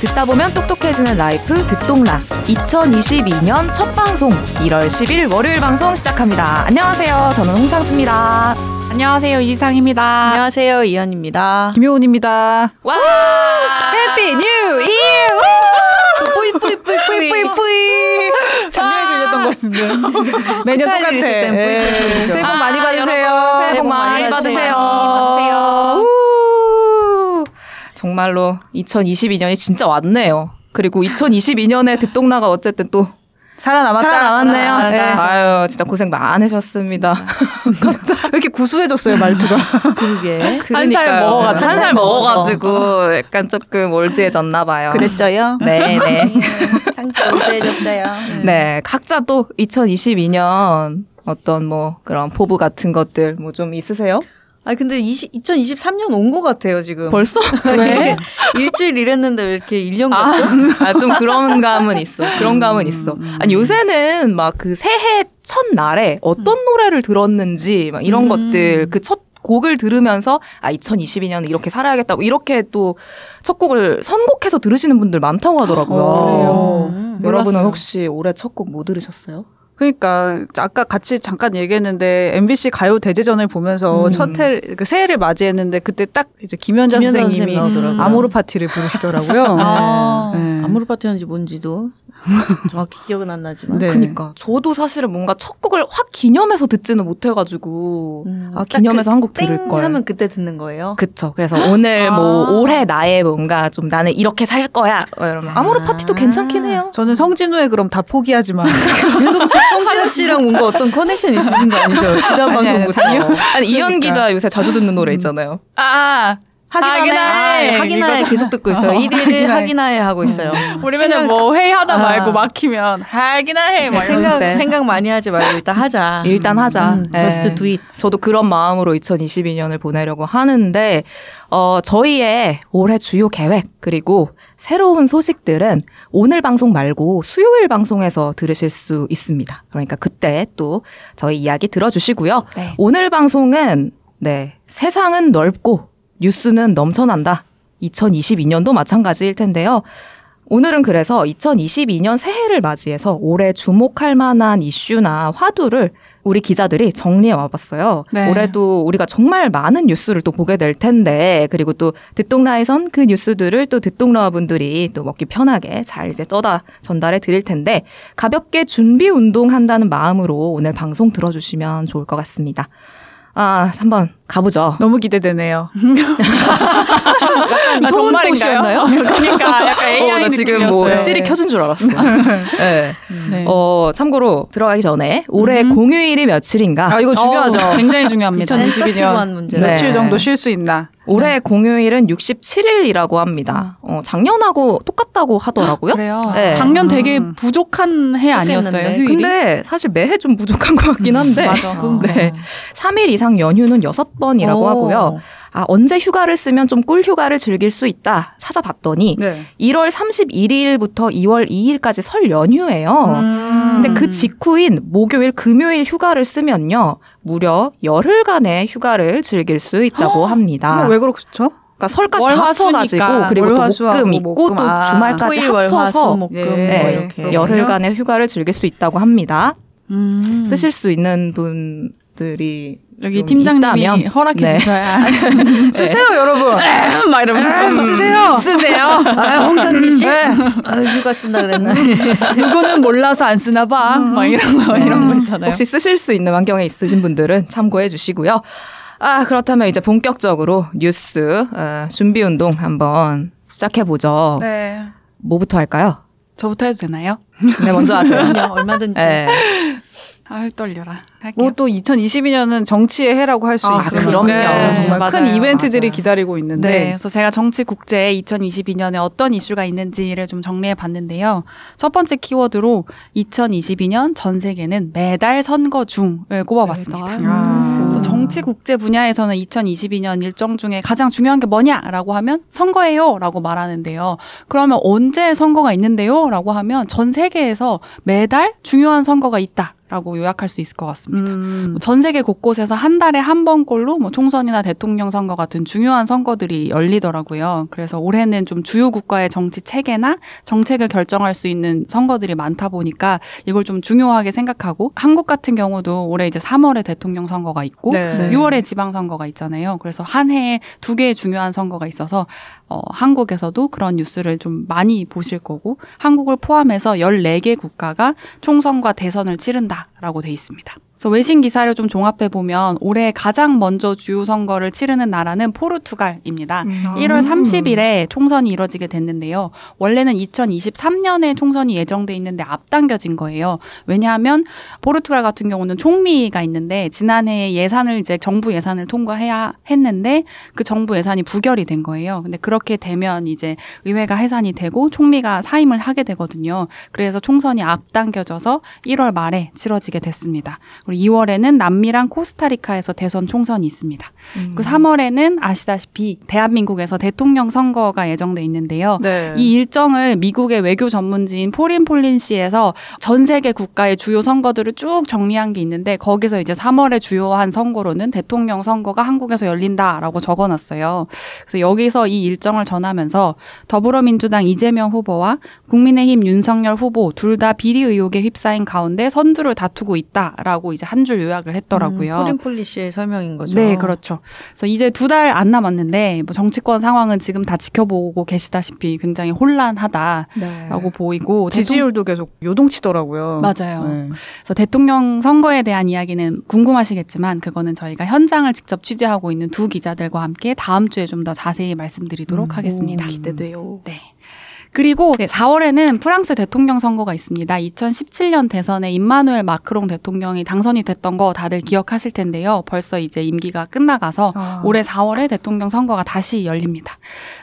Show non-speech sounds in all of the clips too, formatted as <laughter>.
듣다 보면 똑똑해지는 라이프 듣똑라 2022년 첫 방송 1월 10일 월요일 방송 시작합니다. 안녕하세요. 저는 홍상지입니다. 안녕하세요 이지상입니다. 안녕하세요 이현입니다. 김효은입니다. 와! Happy New Year! 뿌이 뿌이 뿌이 뿌이 뿌이 뿌이. 작년에도 <laughs> 같은데. 매년 똑같아. 예. 뿌이죠. 새해 복 아, 많이 받으세요. 여러분, 새해 복 많이 받으세요. 우! 정말로 2022년이 진짜 왔네요. 그리고 2022년에 듣동나가 <laughs> 어쨌든 또 살아남았다. 살아남았네요. 아, 네. 아유 진짜 고생 많으셨습니다. <laughs> 왜 이렇게 구수해졌어요 말투가? <laughs> 그러게. 그러니까요. 먹어가지고. 한살 한살 먹어가지고 약간 조금 올드해졌나 봐요. 그랬죠요? 네 네. <laughs> 상처 오래졌어요. 네, 각자 또 2022년 어떤 뭐 그런 포부 같은 것들 뭐 좀 있으세요? 아 근데 20, 2023년 온 것 같아요 지금. 벌써? <laughs> 왜? 일주일 일했는데 왜 이렇게 1년 같죠? <laughs> 아, 좀 그런 감은 있어. 그런 감은 있어. 아니, 요새는 막 그 새해 첫날에 어떤 노래를 들었는지 막 이런 것들 그첫 곡을 들으면서 아 2022년은 이렇게 살아야겠다 뭐 이렇게 또 첫 곡을 선곡해서 들으시는 분들 많다고 하더라고요. 어, 그래요? 음. 여러분은 몰랐어요. 혹시 올해 첫 곡 뭐 들으셨어요? 그러니까 아까 같이 잠깐 얘기했는데 MBC 가요 대제전을 보면서 음. 첫 해, 그 새해를 맞이했는데 그때 딱 이제 김연자 선생님이 선생님. 아모르 파티를 부르시더라고요. <laughs> 아. 네. 아무르 파티였는지 뭔지도 <laughs> 정확히 기억은 안 나지만. 네. 그니까 저도 사실은 뭔가 첫 곡을 확 기념해서 듣지는 못해가지고 음, 아딱 기념해서 그 한곡땡 들을 걸. 하면 그때 듣는 거예요. 그쵸. 그래서 오늘 뭐 아. 올해 나의 뭔가 좀 나는 이렇게 살 거야. 뭐 이러면 아모르 파티도 괜찮긴 해요. 저는 성진우의 그럼 다 포기하지만 <laughs> 성진우 씨랑 뭔가 어떤 커넥션 있으신 거 아니죠? 지난 방송부터. 아니 이현 그러니까. 기자 요새 자주 듣는 노래 있잖아요. 아 하긴 하네. 아, 하기나에 계속 듣고 있어요. 어, 1위를 하기나에. 하기나에 하고 있어요. 우리면은 뭐 회의하다 아. 말고 막히면 하기나 해. 막. 생각 때. 생각 많이 하지 말고 일단 하자. <laughs> 일단 하자. 음, 예. just do it. 저도 그런 마음으로 2022년을 보내려고 하는데 어 저희의 올해 주요 계획 그리고 새로운 소식들은 오늘 방송 말고 수요일 방송에서 들으실 수 있습니다. 그러니까 그때 또 저희 이야기 들어주시고요. 네. 오늘 방송은 네 세상은 넓고 뉴스는 넘쳐난다. 2022년도 마찬가지일 텐데요. 오늘은 그래서 2022년 새해를 맞이해서 올해 주목할 만한 이슈나 화두를 우리 기자들이 정리해 와봤어요. 네. 올해도 우리가 정말 많은 뉴스를 또 보게 될 텐데, 그리고 또 듣동라에선 그 뉴스들을 또 듣동라 분들이 또 먹기 편하게 잘 이제 떠다 전달해 드릴 텐데, 가볍게 준비 운동 한다는 마음으로 오늘 방송 들어주시면 좋을 것 같습니다. 아, 한번 가보죠. 너무 기대되네요. <laughs> 아, 정말인가요? <laughs> 그러니까 약간 어, AI 나 지금 뭐 느낌이었어요. 실이 켜진 줄 알았어. 네. 네. 어, 참고로 들어가기 전에 올해 음. 공휴일이 며칠인가? 아 이거 중요하죠. 어, 굉장히 중요합니다. 2022년 센서티브한 문제라. 네. 며칠 정도 쉴 수 있나? 올해 공휴일은 67일이라고 합니다. 어, 작년하고 똑같다고 하더라고요. 그래요. 네. 작년 되게 음. 부족한 해 아니었어요? 휴일이? 근데 사실 매해 좀 부족한 것 같긴 한데. 맞아. 그건 네. 그래요. 3일 이상 연휴는 6 번이라고 오. 하고요. 아, 언제 휴가를 쓰면 좀 꿀 휴가를 즐길 수 있다 찾아봤더니 네. 1월 31일부터 2월 2일까지 설 연휴예요. 음. 근데 그 직후인 목요일, 금요일 휴가를 쓰면요. 무려 열흘간의 휴가를 즐길 수 있다고 합니다. 어, 왜 그렇죠? 그러니까 설까지 월, 다. 합쳐가지고 그리고 월, 또 목금 있고 목금. 또 아. 주말까지 토일, 월, 화수, 합쳐서 목금 예. 뭐 네, 이렇게. 열흘간의 휴가를 즐길 수 있다고 합니다. 음. 쓰실 수 있는 분 들이 여기 좀 팀장님이 있다면, 허락해 네. 주셔야 <laughs> 쓰세요 여러분. 막 이러면서 쓰세요. 쓰세요. 아, 홍정기 씨? 아, 휴가 쓴다 그랬나? <laughs> 누구는 몰라서 안 쓰나 봐. 막 이런 거 이런 거 있잖아요. 혹시 쓰실 수 있는 환경에 있으신 분들은 참고해 주시고요. 아, 그렇다면 이제 본격적으로 뉴스 어, 준비 운동 한번 시작해 보죠. 네. 뭐부터 할까요? 저부터 해도 되나요? 네, 먼저 하세요. <laughs> 얼마든지. 네. 아 떨려라. 뭐 또 2022년은 정치의 해라고 할수 아, 있으니까 그럼요. 네, 정말 큰 맞아요. 이벤트들이 맞아요. 기다리고 네, 있는데 그래서 제가 정치 국제 2022년에 어떤 이슈가 있는지를 좀 정리해 봤는데요. 첫 번째 키워드로 2022년 전 세계는 매달 선거 중을 꼽아봤습니다. 아. 그래서 정치 국제 분야에서는 2022년 일정 중에 가장 중요한 게 뭐냐라고 하면 선거예요라고 말하는데요. 그러면 언제 선거가 있는데요라고 하면 전 세계에서 매달 중요한 선거가 있다. 라고 요약할 수 있을 것 같습니다. 음. 뭐전 세계 곳곳에서 한 달에 한 번꼴로 뭐 총선이나 대통령 선거 같은 중요한 선거들이 열리더라고요. 그래서 올해는 좀 주요 국가의 정치 체계나 정책을 결정할 수 있는 선거들이 많다 보니까 이걸 좀 중요하게 생각하고 한국 같은 경우도 올해 이제 3월에 대통령 선거가 있고 네. 6월에 지방 선거가 있잖아요. 그래서 한 해에 두 개의 중요한 선거가 있어서 어, 한국에서도 그런 뉴스를 좀 많이 보실 거고 한국을 포함해서 14개 국가가 총선과 대선을 치른다라고 돼 있습니다. 그래서 외신 기사를 좀 종합해 보면 올해 가장 먼저 주요 선거를 치르는 나라는 포르투갈입니다. 음. 1월 30일에 총선이 이뤄지게 됐는데요. 원래는 2023년에 총선이 예정돼 있는데 앞당겨진 거예요. 왜냐하면 포르투갈 같은 경우는 총리가 있는데 지난해 예산을 이제 정부 예산을 통과해야 했는데 그 정부 예산이 부결이 된 거예요. 근데 그렇게 되면 이제 의회가 해산이 되고 총리가 사임을 하게 되거든요. 그래서 총선이 앞당겨져서 1월 말에 치러지게 됐습니다. 그리고 2월에는 남미랑 코스타리카에서 대선 총선이 있습니다. 그 3월에는 아시다시피 대한민국에서 대통령 선거가 예정돼 있는데요. 네. 이 일정을 미국의 외교 전문지인 Foreign Policy에서 전 세계 국가의 주요 선거들을 쭉 정리한 게 있는데 거기서 이제 3월에 주요한 선거로는 대통령 선거가 한국에서 열린다라고 적어놨어요. 그래서 여기서 이 일정을 전하면서 더불어민주당 이재명 후보와 국민의힘 윤석열 후보 둘 다 비리 의혹에 휩싸인 가운데 선두를 다투고 있다라고 이제 한 줄 요약을 했더라고요. Foreign Policy의 설명인 거죠. 네, 그렇죠. 그래서 이제 두 달 안 남았는데 뭐 정치권 상황은 지금 다 지켜보고 계시다시피 굉장히 혼란하다라고 네. 보이고 지지율도 계속 요동치더라고요. 맞아요. 네. 그래서 대통령 선거에 대한 이야기는 궁금하시겠지만 그거는 저희가 현장을 직접 취재하고 있는 두 기자들과 함께 다음 주에 좀 더 자세히 말씀드리도록 음, 하겠습니다. 기대돼요. 네. 그리고 4월에는 프랑스 대통령 선거가 있습니다. 2017년 대선에 임마누엘 마크롱 대통령이 당선이 됐던 거 다들 기억하실 텐데요. 벌써 이제 임기가 끝나가서 아. 올해 4월에 대통령 선거가 다시 열립니다.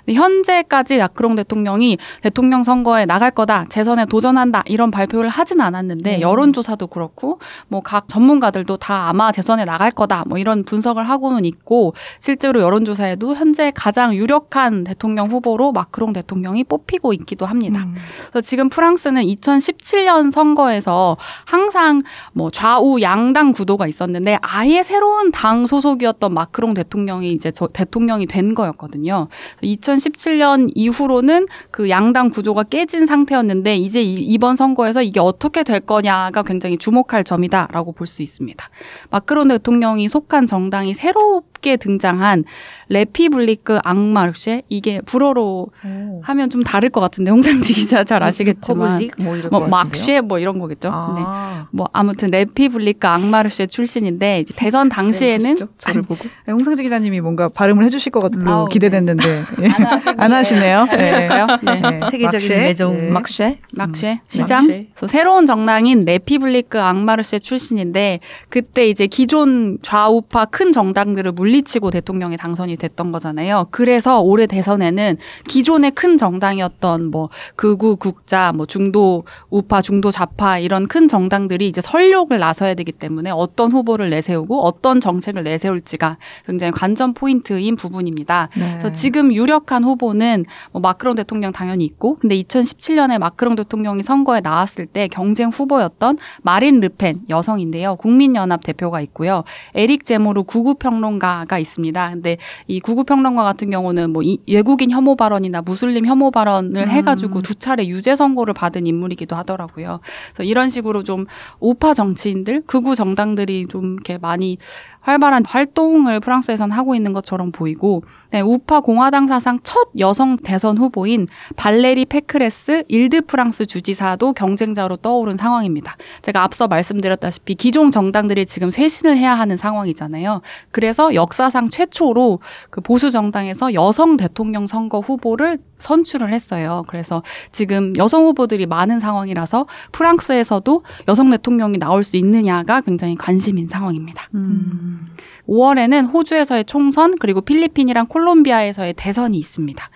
현재까지 마크롱 대통령이 대통령 선거에 나갈 거다, 재선에 도전한다 이런 발표를 하진 않았는데 음. 여론조사도 그렇고 뭐 각 전문가들도 다 아마 재선에 나갈 거다 뭐 이런 분석을 하고는 있고 실제로 여론조사에도 현재 가장 유력한 대통령 후보로 마크롱 대통령이 뽑히고 있기도 합니다. 음. 그래서 지금 프랑스는 2017년 선거에서 항상 뭐 좌우 양당 구도가 있었는데 아예 새로운 당 소속이었던 마크롱 대통령이 이제 저 대통령이 된 거였거든요. 2017년 이후로는 그 양당 구조가 깨진 상태였는데 이제 이- 이번 선거에서 이게 어떻게 될 거냐가 굉장히 주목할 점이다라고 볼 수 있습니다. 마크롱 대통령이 속한 정당이 새 롭게 등장한 레피블리크 앙마르쉐 이게 불어로 오. 하면 좀 다를 것 같은데 홍상지 기자 잘 아시겠지만 République 뭐 뭐? Marche 뭐 이런 거겠죠. 네. 아. 뭐 아무튼 레피블리크 앙마르쉐 출신인데 이제 대선 당시에는 해주시죠? 저를 보고 네, 홍상지 기자님이 뭔가 발음을 해주실 것 같고 아우, 기대됐는데 예. 안 하시네요. 네. 할까요? 네. 네. <laughs> 세계적인? maison. 네. marché? marché 시장. marché. 그래서 새로운 정당인 레피블리크 앙마르쉐 출신인데 그때 이제 기존 좌우파 큰 정당들을 물리 치고 대통령이 당선이 됐던 거잖아요. 그래서 올해 대선에는 기존의 큰 정당이었던 뭐 극우 극좌, 뭐 중도 우파, 중도 좌파 이런 큰 정당들이 이제 설욕을 나서야 되기 때문에 어떤 후보를 내세우고 어떤 정책을 내세울지가 굉장히 관전 포인트인 부분입니다. 네. 그래서 지금 유력한 후보는 뭐 마크롱 대통령 당연히 있고, 근데 2017년에 마크롱 대통령이 선거에 나왔을 때 경쟁 후보였던 마린 르펜 여성인데요. 국민연합 대표가 있고요. 에릭 제모르 극우평론가 가 있습니다. 근데 이 극우평론가 같은 경우는 뭐 이- 외국인 혐오 발언이나 무슬림 혐오 발언을 해가지고 두 차례 유죄 선고를 받은 인물이기도 하더라고요. 그래서 이런 식으로 좀 우파 정치인들, 극우 정당들이 좀 이렇게 많이 활발한 활동을 프랑스에선 하고 있는 것처럼 보이고 네, 우파 공화당 사상 첫 여성 대선 후보인 발레리 페크레스 일드 프랑스 주지사도 경쟁자로 떠오른 상황입니다. 제가 앞서 말씀드렸다시피 기존 정당들이 지금 쇄신을 해야 하는 상황이잖아요. 그래서 역사상 최초로 그 보수 정당에서 여성 대통령 선거 후보를 선출을 했어요. 그래서 지금 여성 후보들이 많은 상황이라서 프랑스에서도 여성 대통령이 나올 수 있느냐가 굉장히 관심인 상황입니다. 음. 5월에는 호주에서의 총선 그리고 필리핀이랑 콜롬비아에서의 대선이 있습니다.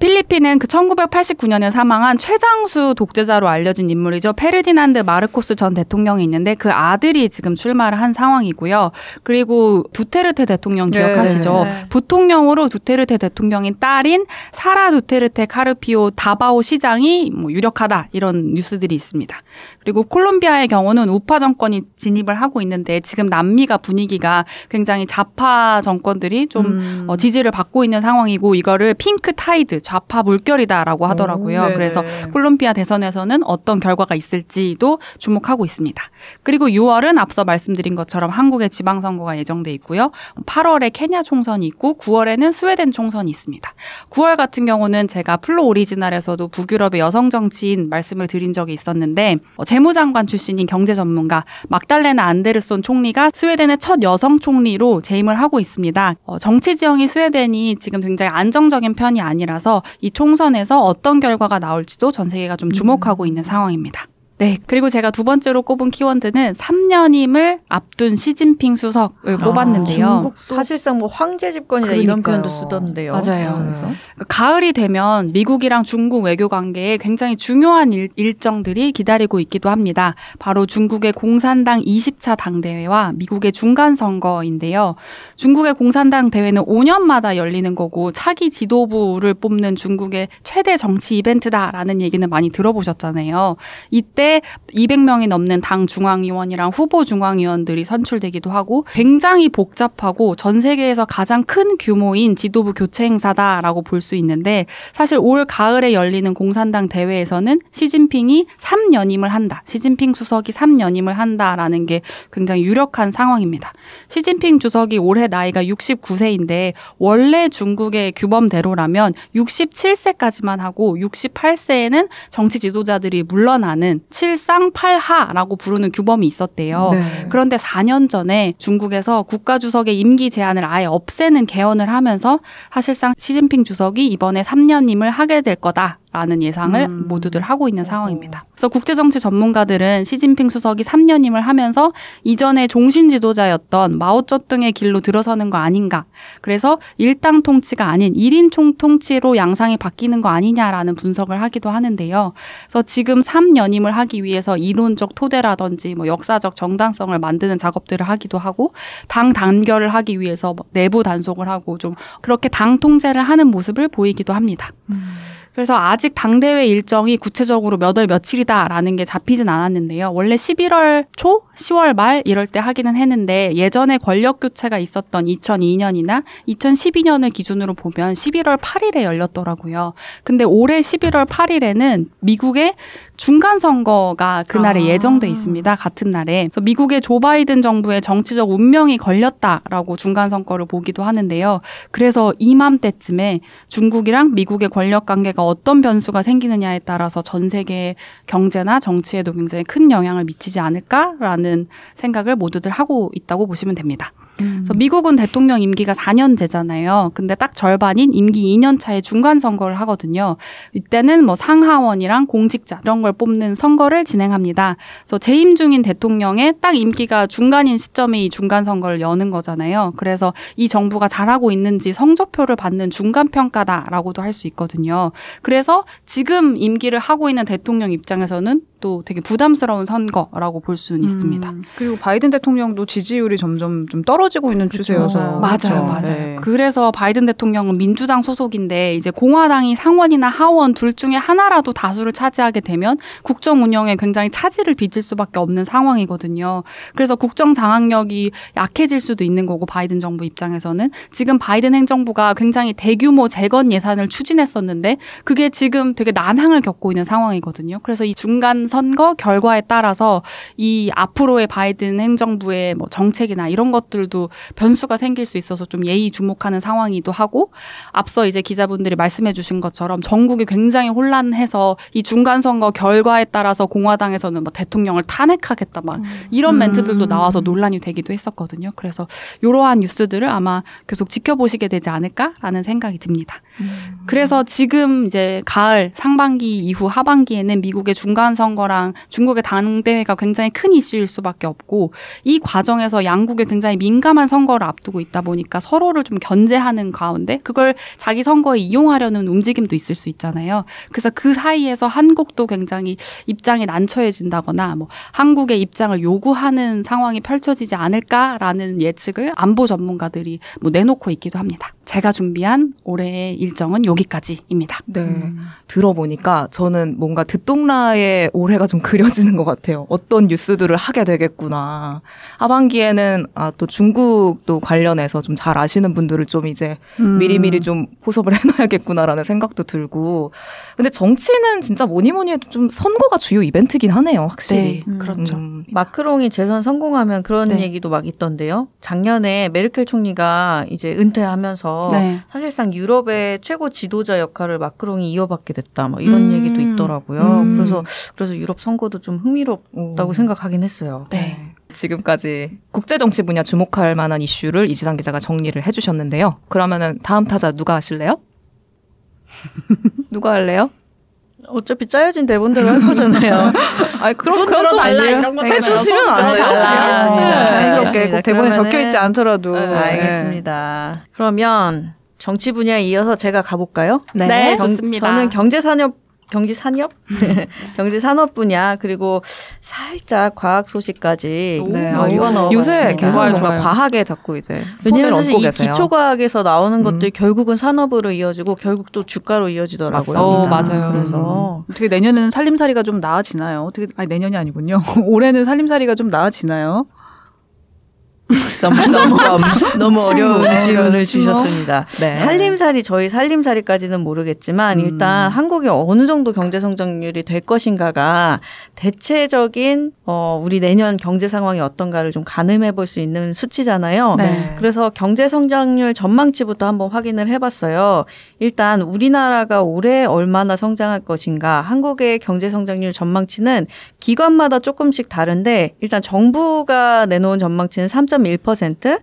필리핀은 그 1989년에 사망한 최장수 독재자로 알려진 인물이죠. 페르디난드 마르코스 전 대통령이 있는데 그 아들이 지금 출마를 한 상황이고요. 그리고 두테르테 대통령 네, 기억하시죠? 네, 네. 부통령으로 두테르테 대통령인 딸인 사라 두테르테 카르피오 다바오 시장이 뭐 유력하다 이런 뉴스들이 있습니다. 그리고 콜롬비아의 경우는 우파 정권이 진입을 하고 있는데 지금 남미가 분위기가 굉장히 좌파 정권들이 좀 음. 어, 지지를 받고 있는 상황이고 이거를 pink tide 좌파 물결이다라고 하더라고요. 네네. 그래서 콜롬비아 대선에서는 어떤 결과가 있을지도 주목하고 있습니다. 그리고 6월은 앞서 말씀드린 것처럼 한국의 지방선거가 예정돼 있고요. 8월에 케냐 총선이 있고 9월에는 스웨덴 총선이 있습니다. 9월 같은 경우는 제가 플로 오리지널에서도 북유럽의 여성 정치인 말씀을 드린 적이 있었는데 어, 재무장관 출신인 경제 전문가 막달레나 안데르손 총리가 스웨덴의 첫 여성 총리로 재임을 하고 있습니다. 어, 정치 지형이 스웨덴이 지금 굉장히 안정적인 편이 아니라서 이 총선에서 어떤 결과가 나올지도 전 세계가 좀 주목하고 있는 상황입니다. 네. 그리고 제가 두 번째로 꼽은 키워드는 3연임을 앞둔 시진핑 주석을 뽑았는데요. 중국 사실상 뭐 황제 집권이다 이런 그러니까요. 표현도 쓰던데요. 맞아요. 그래서. 그러니까 가을이 되면 미국이랑 중국 외교 관계에 굉장히 중요한 일, 일정들이 기다리고 있기도 합니다. 바로 중국의 공산당 20차 당대회와 미국의 중간 선거인데요. 중국의 공산당 대회는 5년마다 열리는 거고 차기 지도부를 뽑는 중국의 최대 정치 이벤트다라는 얘기는 많이 들어보셨잖아요. 이때 200명이 넘는 당 중앙위원이랑 후보 중앙위원들이 선출되기도 하고 굉장히 복잡하고 전 세계에서 가장 큰 규모인 지도부 교체 행사다라고 볼 수 있는데 사실 올 가을에 열리는 공산당 대회에서는 시진핑이 3연임을 한다. 시진핑 주석이 3연임을 한다라는 게 굉장히 유력한 상황입니다. 시진핑 주석이 올해 나이가 69세인데 원래 중국의 규범대로라면 67세까지만 하고 68세에는 정치 지도자들이 물러나는 칠상팔하라고 부르는 규범이 있었대요. 네. 그런데 4년 전에 중국에서 국가 주석의 임기 제한을 아예 없애는 개헌을 하면서 사실상 시진핑 주석이 이번에 3년임을 하게 될 거다. 라는 예상을 음. 모두들 하고 있는 상황입니다. 그래서 국제정치 전문가들은 시진핑 수석이 3년임을 하면서 이전에 종신 지도자였던 마오쩌둥의 길로 들어서는 거 아닌가. 그래서 일당 통치가 아닌 1인 총 통치로 양상이 바뀌는 거 아니냐라는 분석을 하기도 하는데요. 그래서 지금 3년임을 하기 위해서 이론적 토대라든지 뭐 역사적 정당성을 만드는 작업들을 하기도 하고 당 단결을 하기 위해서 뭐 내부 단속을 하고 좀 그렇게 당 통제를 하는 모습을 보이기도 합니다. 그래서 아직 당대회 일정이 구체적으로 몇 월 며칠이다라는 게 잡히진 않았는데요. 원래 11월 초, 10월 말 이럴 때 하기는 했는데 예전에 권력 교체가 있었던 2002년이나 2012년을 기준으로 보면 11월 8일에 열렸더라고요. 근데 올해 11월 8일에는 미국의 중간 선거가 그날에 아. 예정돼 있습니다. 같은 날에. 그래서 미국의 조 바이든 정부의 정치적 운명이 걸렸다라고 중간 선거를 보기도 하는데요. 그래서 이맘때쯤에 중국이랑 미국의 권력 관계가 어떤 변수가 생기느냐에 따라서 전 세계 경제나 정치에도 굉장히 큰 영향을 미치지 않을까라는 생각을 모두들 하고 있다고 보시면 됩니다. 그래서 미국은 대통령 임기가 4년제잖아요. 근데 딱 절반인 임기 2년 차에 중간 선거를 하거든요. 이때는 뭐 상하원이랑 공직자 이런 걸 뽑는 선거를 진행합니다. 그래서 재임 중인 대통령의 딱 임기가 중간인 시점에 이 중간 선거를 여는 거잖아요. 그래서 이 정부가 잘하고 있는지 성적표를 받는 중간 평가다라고도 할 수 있거든요. 그래서 지금 임기를 하고 있는 대통령 입장에서는 또 되게 부담스러운 선거라고 볼 수는 있습니다. 음, 그리고 바이든 대통령도 지지율이 점점 좀 떨어지고 있는 추세여서 맞아요, 그렇죠. 맞아요. 네. 그래서 바이든 대통령은 민주당 소속인데 이제 공화당이 상원이나 하원 둘 중에 하나라도 다수를 차지하게 되면 국정 운영에 굉장히 차질을 빚을 수밖에 없는 상황이거든요. 그래서 국정 장악력이 약해질 수도 있는 거고 바이든 정부 입장에서는 지금 바이든 행정부가 굉장히 대규모 재건 예산을 추진했었는데 그게 지금 되게 난항을 겪고 있는 상황이거든요. 그래서 이 중간 선거 결과에 따라서 이 앞으로의 바이든 행정부의 뭐 정책이나 이런 것들도 변수가 생길 수 있어서 좀 예의 주목하는 상황이기도 하고 앞서 이제 기자분들이 말씀해 주신 것처럼 전국이 굉장히 혼란해서 이 중간 선거 결과에 따라서 공화당에서는 뭐 대통령을 탄핵하겠다 막 이런 음. 멘트들도 나와서 논란이 되기도 했었거든요. 그래서 이러한 뉴스들을 아마 계속 지켜보시게 되지 않을까라는 생각이 듭니다. 그래서 지금 이제 가을 상반기 이후 하반기에는 미국의 중간 선거 선 거랑 중국의 당대회가 굉장히 큰 이슈일 수밖에 없고 이 과정에서 양국에 굉장히 민감한 선거를 앞두고 있다 보니까 서로를 좀 견제하는 가운데 그걸 자기 선거에 이용하려는 움직임도 있을 수 있잖아요. 그래서 그 사이에서 한국도 굉장히 입장이 난처해진다거나 뭐 한국의 입장을 요구하는 상황이 펼쳐지지 않을까라는 예측을 안보 전문가들이 뭐 내놓고 있기도 합니다. 제가 준비한 올해의 일정은 여기까지입니다. 네. 들어보니까 저는 뭔가 듣동라의 올 해가 좀 그려지는 것 같아요. 어떤 뉴스들을 하게 되겠구나. 하반기에는 아, 또 중국도 관련해서 좀 잘 아시는 분들을 좀 이제 음. 미리미리 좀 포섭을 <laughs> 해놔야겠구나라는 생각도 들고. 근데 정치는 진짜 뭐니 뭐니 해도 좀 선거가 주요 이벤트긴 하네요, 확실히. 네, 그렇죠. 음. 마크롱이 재선 성공하면 그런 네. 얘기도 막 있던데요. 작년에 메르켈 총리가 이제 은퇴하면서 네. 사실상 유럽의 최고 지도자 역할을 마크롱이 이어받게 됐다. 뭐 이런 음. 얘기도 있더라고요. 음. 그래서 그래서 유럽 선거도 좀 흥미롭다고 오. 생각하긴 했어요. 네. 지금까지 국제 정치 분야 주목할 만한 이슈를 이지상 기자가 정리를 해주셨는데요. 그러면은 다음 타자 누가 하실래요? <laughs> 누가 할래요? 어차피 짜여진 대본대로 할 거잖아요. 아 그럼 손 들어 달라, 이런 거 해주시면 안 돼요? 알겠습니다. 자연스럽게 알겠습니다. 꼭 대본에 그러면은- 적혀 있지 않더라도. 네, 네. 알겠습니다. 그러면 정치 분야에 이어서 제가 가볼까요? 네, 경- 좋습니다. 저는 경제산업 경제 산업 <laughs> 경제 산업 분야 그리고 살짝 과학 소식까지 네, 어, 아, 집어넣어 요새. 계속 뭔가 좋아요. 과학에 자꾸 이제 손을 왜냐하면 사실 이 계세요. 기초 과학에서 나오는 음. 것들이 결국은 산업으로 이어지고 결국 또 주가로 이어지더라고요. 어, 맞아요. 그래서 어떻게 내년에는 살림살이가 좀 나아지나요? 어떻게 아니 내년이 아니군요. <laughs> 올해는 살림살이가 좀 나아지나요? 점점점 <laughs> 너무 어려운. 질문을 침묵. 주셨습니다. 네. 살림살이 저희 살림살이까지는 모르겠지만 음. 일단 한국이 어느 정도 경제 성장률이 될 것인가가 대체적인 어 우리 내년 경제 상황이 어떤가를 좀 가늠해 볼 수 있는 수치잖아요. 네. 그래서 경제 성장률 전망치부터 한번 확인을 해 봤어요. 일단 우리나라가 올해 얼마나 성장할 것인가. 한국의 경제 성장률 전망치는 기관마다 조금씩 다른데 일단 정부가 내놓은 전망치는 3.1%.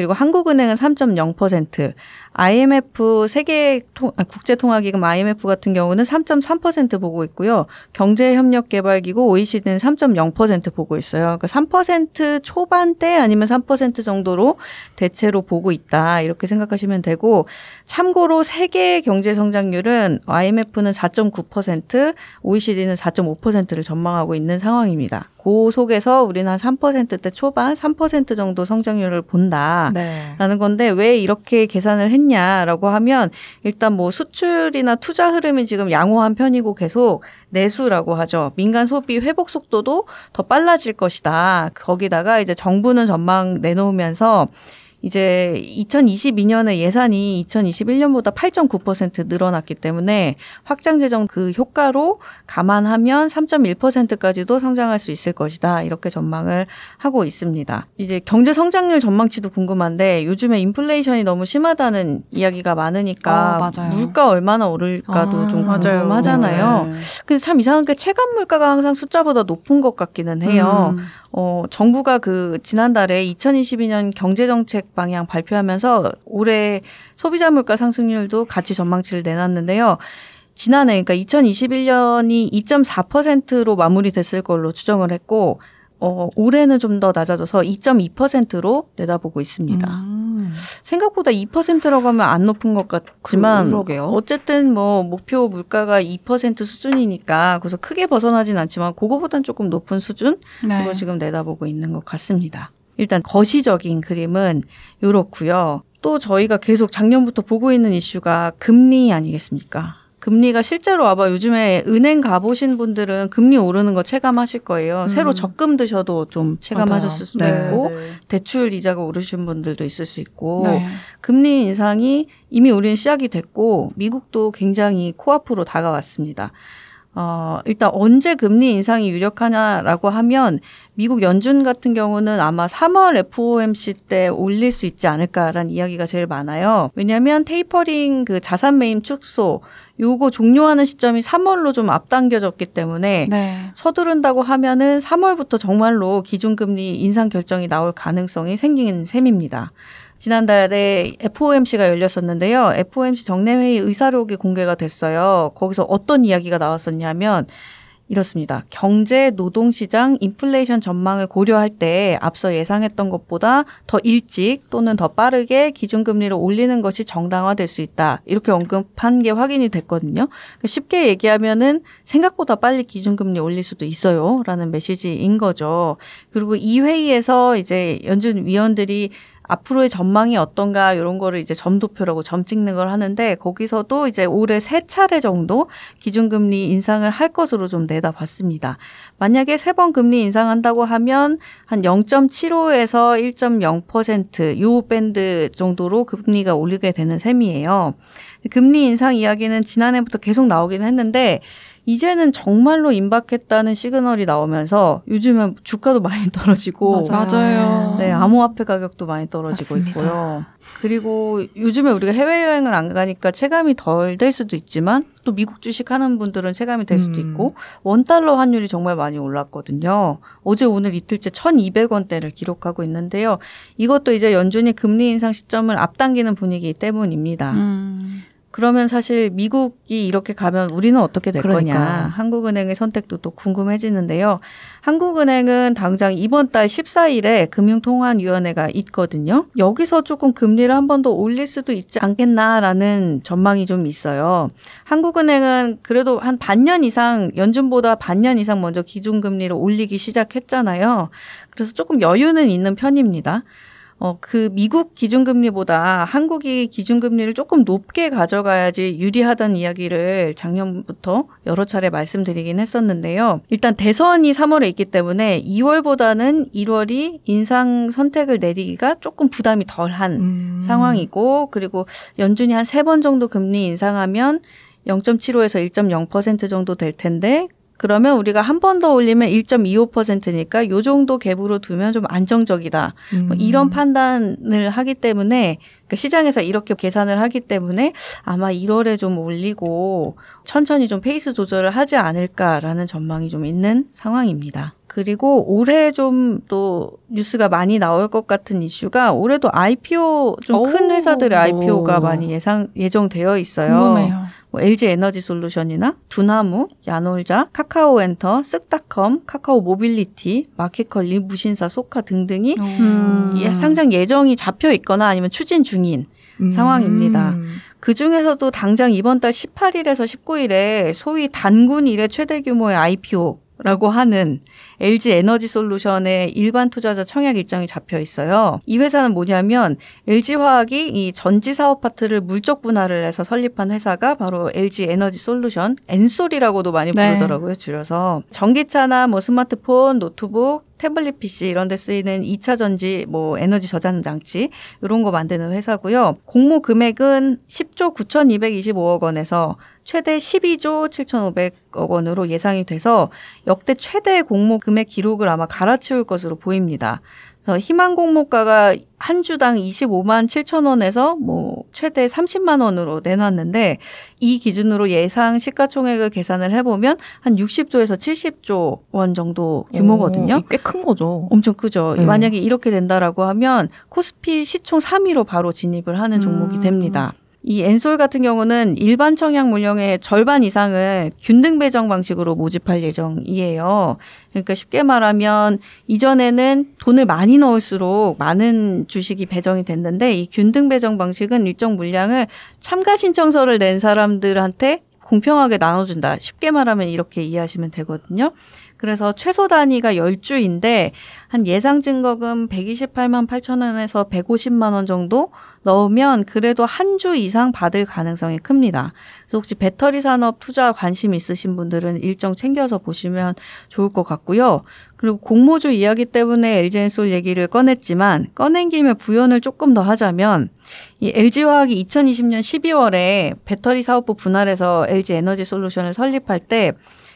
그리고 한국은행은 3.0%, IMF 세계 통, 아, 국제통화기금 IMF 같은 경우는 3.3% 보고 있고요. 경제협력개발기구 OECD는 3.0% 보고 있어요. 그러니까 3% 초반대 아니면 3% 정도로 대체로 보고 있다 이렇게 생각하시면 되고 참고로 세계 경제 성장률은 IMF는 4.9%, OECD는 4.5%를 전망하고 있는 상황입니다. 그 속에서 우리는 한 3%대 초반, 3% 정도 성장률을 본다. 네. 라는 건데 왜 이렇게 계산을 했냐라고 하면 일단 뭐 수출이나 투자 흐름이 지금 양호한 편이고 계속 내수라고 하죠. 민간 소비 회복 속도도 더 빨라질 것이다. 거기다가 이제 정부는 전망 내놓으면서 이제 2022년에 예산이 2021년보다 8.9% 늘어났기 때문에 확장 재정 그 효과로 감안하면 3.1%까지도 성장할 수 있을 것이다. 이렇게 전망을 하고 있습니다. 이제 경제 성장률 전망치도 궁금한데 요즘에 인플레이션이 너무 심하다는 이야기가 많으니까 어, 맞아요. 물가 얼마나 오를까도 아, 좀. 궁금하잖아요. 네. 근데 참 이상한 게 체감 물가가 항상 숫자보다 높은 것 같기는 해요. 음. 어, 정부가 그 지난달에 2022년 경제정책 방향 발표하면서 올해 소비자 물가 상승률도 같이 전망치를 내놨는데요. 지난해 그러니까 2021년이 2.4%로 마무리됐을 걸로 추정을 했고 어, 올해는 좀 더 낮아져서 2.2%로 내다보고 있습니다. 음. 생각보다 2%라고 하면 안 높은 것 같지만 그러게요. 어쨌든 뭐 목표 물가가 2% 수준이니까 그래서 크게 벗어나진 않지만 그거보단 조금 높은 수준 네. 그걸 지금 내다보고 있는 것 같습니다. 일단 거시적인 그림은 요렇고요. 또 저희가 계속 작년부터 보고 있는 이슈가 금리 아니겠습니까? 금리가 실제로 아마 요즘에 은행 가보신 분들은 금리 오르는 거 체감하실 거예요. 새로 적금 드셔도 좀 체감하셨을 수도 네. 있고 네. 대출 이자가 오르신 분들도 있을 수 있고 네. 금리 인상이 이미 우리는 시작이 됐고 미국도 굉장히 코앞으로 다가왔습니다. 어, 일단 언제 금리 인상이 유력하냐라고 하면 미국 연준 같은 경우는 아마 3월 FOMC 때 올릴 수 있지 않을까라는 이야기가 제일 많아요. 왜냐하면 테이퍼링 그 자산 매임 축소 요거 종료하는 시점이 3월로 좀 앞당겨졌기 때문에 네. 서두른다고 하면은 3월부터 정말로 기준금리 인상 결정이 나올 가능성이 생기는 셈입니다. 지난달에 FOMC가 열렸었는데요. FOMC 정례회의 의사록이 공개가 됐어요. 거기서 어떤 이야기가 나왔었냐면 이렇습니다. 경제, 노동시장, 인플레이션 전망을 고려할 때 앞서 예상했던 것보다 더 일찍 또는 더 빠르게 기준금리를 올리는 것이 정당화될 수 있다. 이렇게 언급한 게 확인이 됐거든요. 그러니까 쉽게 얘기하면은 생각보다 빨리 기준금리 올릴 수도 있어요. 라는 메시지인 거죠. 그리고 이 회의에서 이제 연준 위원들이 앞으로의 전망이 어떤가 이런 거를 이제 점도표라고 점 찍는 걸 하는데 거기서도 이제 올해 세 차례 정도 기준금리 인상을 할 것으로 좀 내다봤습니다. 만약에 세 번 금리 인상한다고 하면 한 0.75에서 1.0%요 밴드 정도로 금리가 올리게 되는 셈이에요. 금리 인상 이야기는 지난해부터 계속 나오긴 했는데 이제는 정말로 임박했다는 시그널이 나오면서 요즘은 주가도 많이 <laughs> 떨어지고 맞아요. 네, 암호화폐 가격도 많이 떨어지고 맞습니다. 있고요. 그리고 요즘에 우리가 해외여행을 안 가니까 체감이 덜 될 수도 있지만 또 미국 주식 하는 분들은 체감이 될 수도 음. 있고 원달러 환율이 정말 많이 올랐거든요. 어제 오늘 이틀째 1200원대를 기록하고 있는데요. 이것도 이제 연준이 금리 인상 시점을 앞당기는 분위기 때문입니다. 음. 그러면 사실 미국이 이렇게 가면 우리는 어떻게 될 그러니까. 거냐. 한국은행의 선택도 또 궁금해지는데요. 한국은행은 당장 이번 달 14일에 금융통화위원회가 있거든요. 여기서 조금 금리를 한 번 더 올릴 수도 있지 않겠나라는 전망이 좀 있어요. 한국은행은 그래도 한 반년 이상, 연준보다 반년 이상 먼저 기준금리를 올리기 시작했잖아요. 그래서 조금 여유는 있는 편입니다. 어, 그 미국 기준금리보다 한국이 기준금리를 조금 높게 가져가야지 유리하다는 이야기를 작년부터 여러 차례 말씀드리긴 했었는데요. 일단 대선이 3월에 있기 때문에 2월보다는 1월이 인상 선택을 내리기가 조금 부담이 덜한 음. 상황이고 그리고 연준이 한 세 번 정도 금리 인상하면 0.75에서 1.0% 정도 될 텐데 그러면 우리가 한 번 더 올리면 1.25%니까 요 정도 갭으로 두면 좀 안정적이다. 뭐 음. 이런 판단을 하기 때문에 그러니까 시장에서 이렇게 계산을 하기 때문에 아마 1월에 좀 올리고 천천히 좀 페이스 조절을 하지 않을까라는 전망이 좀 있는 상황입니다. 그리고 올해 좀 또 뉴스가 많이 나올 것 같은 이슈가 올해도 IPO 좀큰 오. 회사들의 IPO가 오. 많이 예상 예정되어 있어요. 궁금해요. 뭐 LG 에너지 솔루션이나 두나무, 야놀자, 카카오 엔터, 쓱닷컴, 카카오 모빌리티, 마켓컬리, 무신사, 소카 등등이 음. 예, 상장 예정이 잡혀 있거나 아니면 추진 중인 음. 상황입니다. 그 중에서도 당장 이번 달 18일에서 19일에 소위 단군 이래 최대 규모의 IPO라고 하는 LG 에너지 솔루션의 일반 투자자 청약 일정이 잡혀 있어요. 이 회사는 뭐냐면 LG 화학이 이 전지 사업 파트를 물적 분할을 해서 설립한 회사가 바로 LG 에너지 솔루션, 엔솔이라고도 많이 네. 부르더라고요. 줄여서 전기차나 뭐 스마트폰, 노트북, 태블릿 PC 이런 데 쓰이는 2차 전지 뭐 에너지 저장 장치 이런 거 만드는 회사고요. 공모 금액은 10조 9,225억 원에서 최대 12조 7,500억 원으로 예상이 돼서 역대 최대 공모 금액 기록을 아마 갈아치울 것으로 보입니다. 그래서 희망 공모가가 한 주당 25만 7천 원에서 뭐 최대 30만 원으로 내놨는데 이 기준으로 예상 시가총액을 계산을 해보면 한 60조에서 70조 원 정도 규모거든요. 꽤 큰 거죠. 엄청 크죠. 네. 만약에 이렇게 된다라고 하면 코스피 시총 3위로 바로 진입을 하는 종목이 음. 됩니다. 이 엔솔 같은 경우는 일반 청약 물량의 절반 이상을 균등 배정 방식으로 모집할 예정이에요. 그러니까 쉽게 말하면 이전에는 돈을 많이 넣을수록 많은 주식이 배정이 됐는데 이 균등 배정 방식은 일정 물량을 참가 신청서를 낸 사람들한테 공평하게 나눠준다. 쉽게 말하면 이렇게 이해하시면 되거든요. 그래서 최소 단위가 10주인데 한 예상 증거금 128만 8천 원에서 150만 원 정도 넣으면 그래도 한 주 이상 받을 가능성이 큽니다. 그래서 혹시 배터리 산업 투자 관심 있으신 분들은 일정 챙겨서 보시면 좋을 것 같고요. 그리고 공모주 이야기 때문에 LG엔솔 얘기를 꺼냈지만 꺼낸 김에 부연을 조금 더 하자면 이 LG화학이 2020년 12월에 배터리 사업부 분할해서 LG 에너지 솔루션을 설립할 때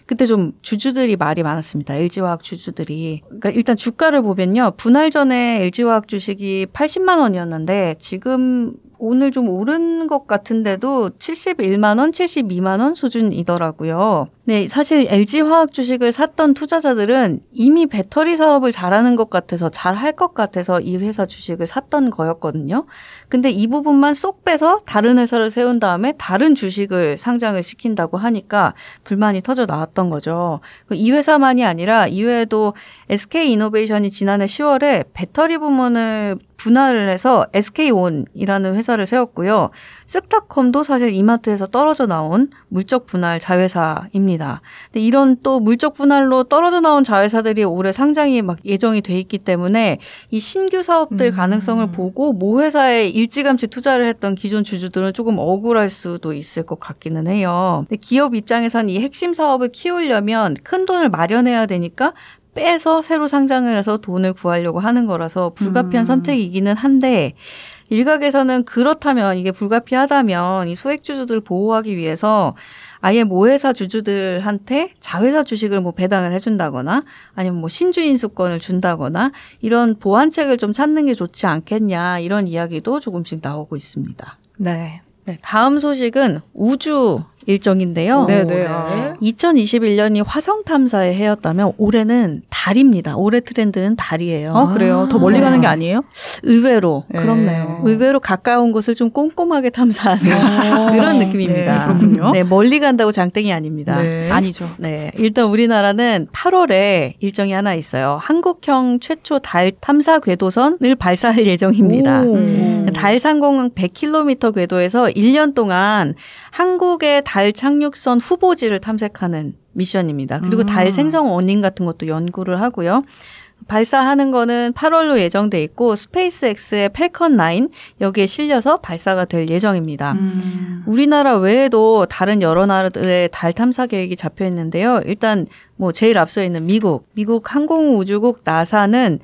그때 좀 주주들이 말이 많았습니다. LG화학 주주들이. 그러니까 일단 주가를 보면요. 분할 전에 LG화학 주식이 80만 원이었는데 지금 오늘 좀 오른 것 같은데도 71만 원, 72만 원 수준이더라고요. 네, 사실 LG 화학 주식을 샀던 투자자들은 이미 배터리 사업을 잘하는 것 같아서 잘 할 것 같아서 이 회사 주식을 샀던 거였거든요. 근데 이 부분만 쏙 빼서 다른 회사를 세운 다음에 다른 주식을 상장을 시킨다고 하니까 불만이 터져 나왔던 거죠. 이 회사만이 아니라 이외에도 SK 이노베이션이 지난해 10월에 배터리 부문을 분할을 해서 SK온이라는 회사를 세웠고요. 쓱닷컴도 사실 이마트에서 떨어져 나온 물적 분할 자회사입니다. 근데 이런 또 물적 분할로 떨어져 나온 자회사들이 올해 상장이 막 예정이 돼 있기 때문에 이 신규 사업들 음. 가능성을 보고 모 회사에 일찌감치 투자를 했던 기존 주주들은 조금 억울할 수도 있을 것 같기는 해요. 근데 기업 입장에선 이 핵심 사업을 키우려면 큰 돈을 마련해야 되니까 빼서 새로 상장을 해서 돈을 구하려고 하는 거라서 불가피한 음. 선택이기는 한데 일각에서는 그렇다면 이게 불가피하다면 이 소액주주들 보호하기 위해서 아예 모회사 주주들한테 자회사 주식을 뭐 배당을 해준다거나 아니면 뭐 신주인수권을 준다거나 이런 보완책을 좀 찾는 게 좋지 않겠냐 이런 이야기도 조금씩 나오고 있습니다. 네. 네, 다음 소식은 우주 일정인데요. 네, 네. 네. 2021년이 화성 탐사의 해였다면 올해는 달입니다. 올해 트렌드는 달이에요. 아, 그래요? 더 멀리 네. 가는 게 아니에요? 의외로 네. 그렇네요. 의외로 가까운 곳을 좀 꼼꼼하게 탐사하는 어. <laughs> 그런 느낌입니다. 네, 그렇군요. 네, 멀리 간다고 장땡이 아닙니다. 네. 아니죠. 네, 일단 우리나라는 8월에 일정이 하나 있어요. 한국형 최초 달 탐사 궤도선을 발사할 <laughs> 예정입니다. 오. 음. 달 상공 100km 궤도에서 1년 동안 한국의 달 착륙선 후보지를 탐색하는 미션입니다. 그리고 음. 달 생성 원인 같은 것도 연구를 하고요. 발사하는 거는 8월로 예정돼 있고 스페이스X의 Falcon 9 여기에 실려서 발사가 될 예정입니다. 음. 우리나라 외에도 다른 여러 나라들의 달 탐사 계획이 잡혀 있는데요. 일단 뭐 제일 앞서 있는 미국, 미국 항공우주국 나사는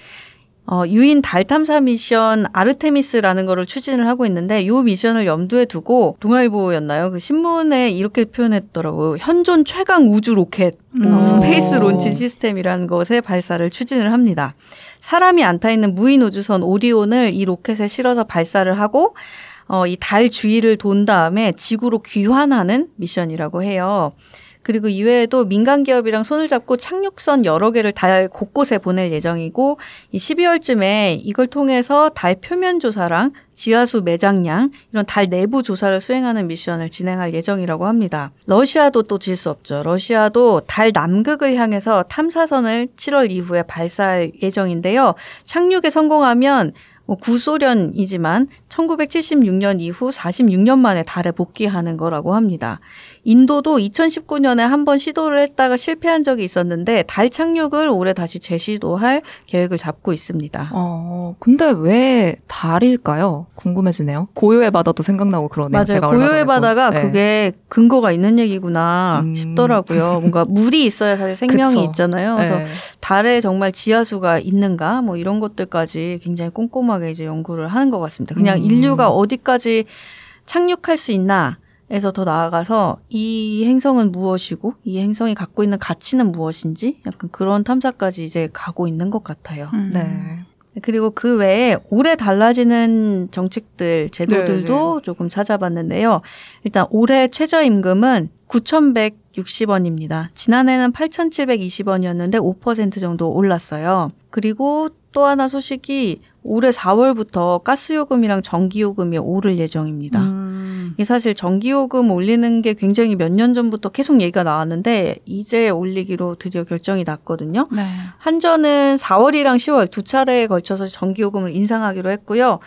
어, 유인 달 탐사 미션 아르테미스라는 거를 추진을 하고 있는데 이 미션을 염두에 두고 동아일보였나요? 그 신문에 이렇게 표현했더라고요. 현존 최강 우주 로켓 음. Space 오. Launch System이라는 것의 발사를 추진을 합니다. 사람이 안타 있는 무인 우주선 오리온을 이 로켓에 실어서 발사를 하고 어, 이 달 주위를 돈 다음에 지구로 귀환하는 미션이라고 해요. 그리고 이외에도 민간 기업이랑 손을 잡고 착륙선 여러 개를 달 곳곳에 보낼 예정이고 이 12월쯤에 이걸 통해서 달 표면 조사랑 지하수 매장량 이런 달 내부 조사를 수행하는 미션을 진행할 예정이라고 합니다. 러시아도 또 질 수 없죠. 러시아도 달 남극을 향해서 탐사선을 7월 이후에 발사할 예정인데요. 착륙에 성공하면 뭐 구소련이지만 1976년 이후 46년 만에 달에 복귀하는 거라고 합니다. 인도도 2019년에 한 번 시도를 했다가 실패한 적이 있었는데 달 착륙을 올해 다시 재시도할 계획을 잡고 있습니다. 어, 근데 왜 달일까요? 궁금해지네요. 고요의 바다도 생각나고 그러네요. 맞아요. 고요의 바다가 본- 네. 그게 근거가 있는 얘기구나 음. 싶더라고요. 뭔가 물이 있어야 사실 생명이 그쵸. 있잖아요. 그래서 네. 달에 정말 지하수가 있는가 뭐 이런 것들까지 굉장히 꼼꼼하게 이제 연구를 하는 것 같습니다. 그냥 음. 인류가 어디까지 착륙할 수 있나 에서 더 나아가서 이 행성은 무엇이고 이 행성이 갖고 있는 가치는 무엇인지 약간 그런 탐사까지 이제 가고 있는 것 같아요. 음. 네. 그리고 그 외에 올해 달라지는 정책들, 제도들도 네, 조금 찾아봤는데요. 일단 올해 최저임금은 9,160원입니다. 지난해는 8,720원이었는데 5% 정도 올랐어요. 그리고 또 하나 소식이 올해 4월부터 가스요금이랑 전기요금이 오를 예정입니다. 음. 이게 사실 전기요금 올리는 게 굉장히 몇 년 전부터 계속 얘기가 나왔는데 이제 올리기로 드디어 결정이 났거든요. 네. 한전은 4월이랑 10월 두 차례에 걸쳐서 전기요금을 인상하기로 했고요.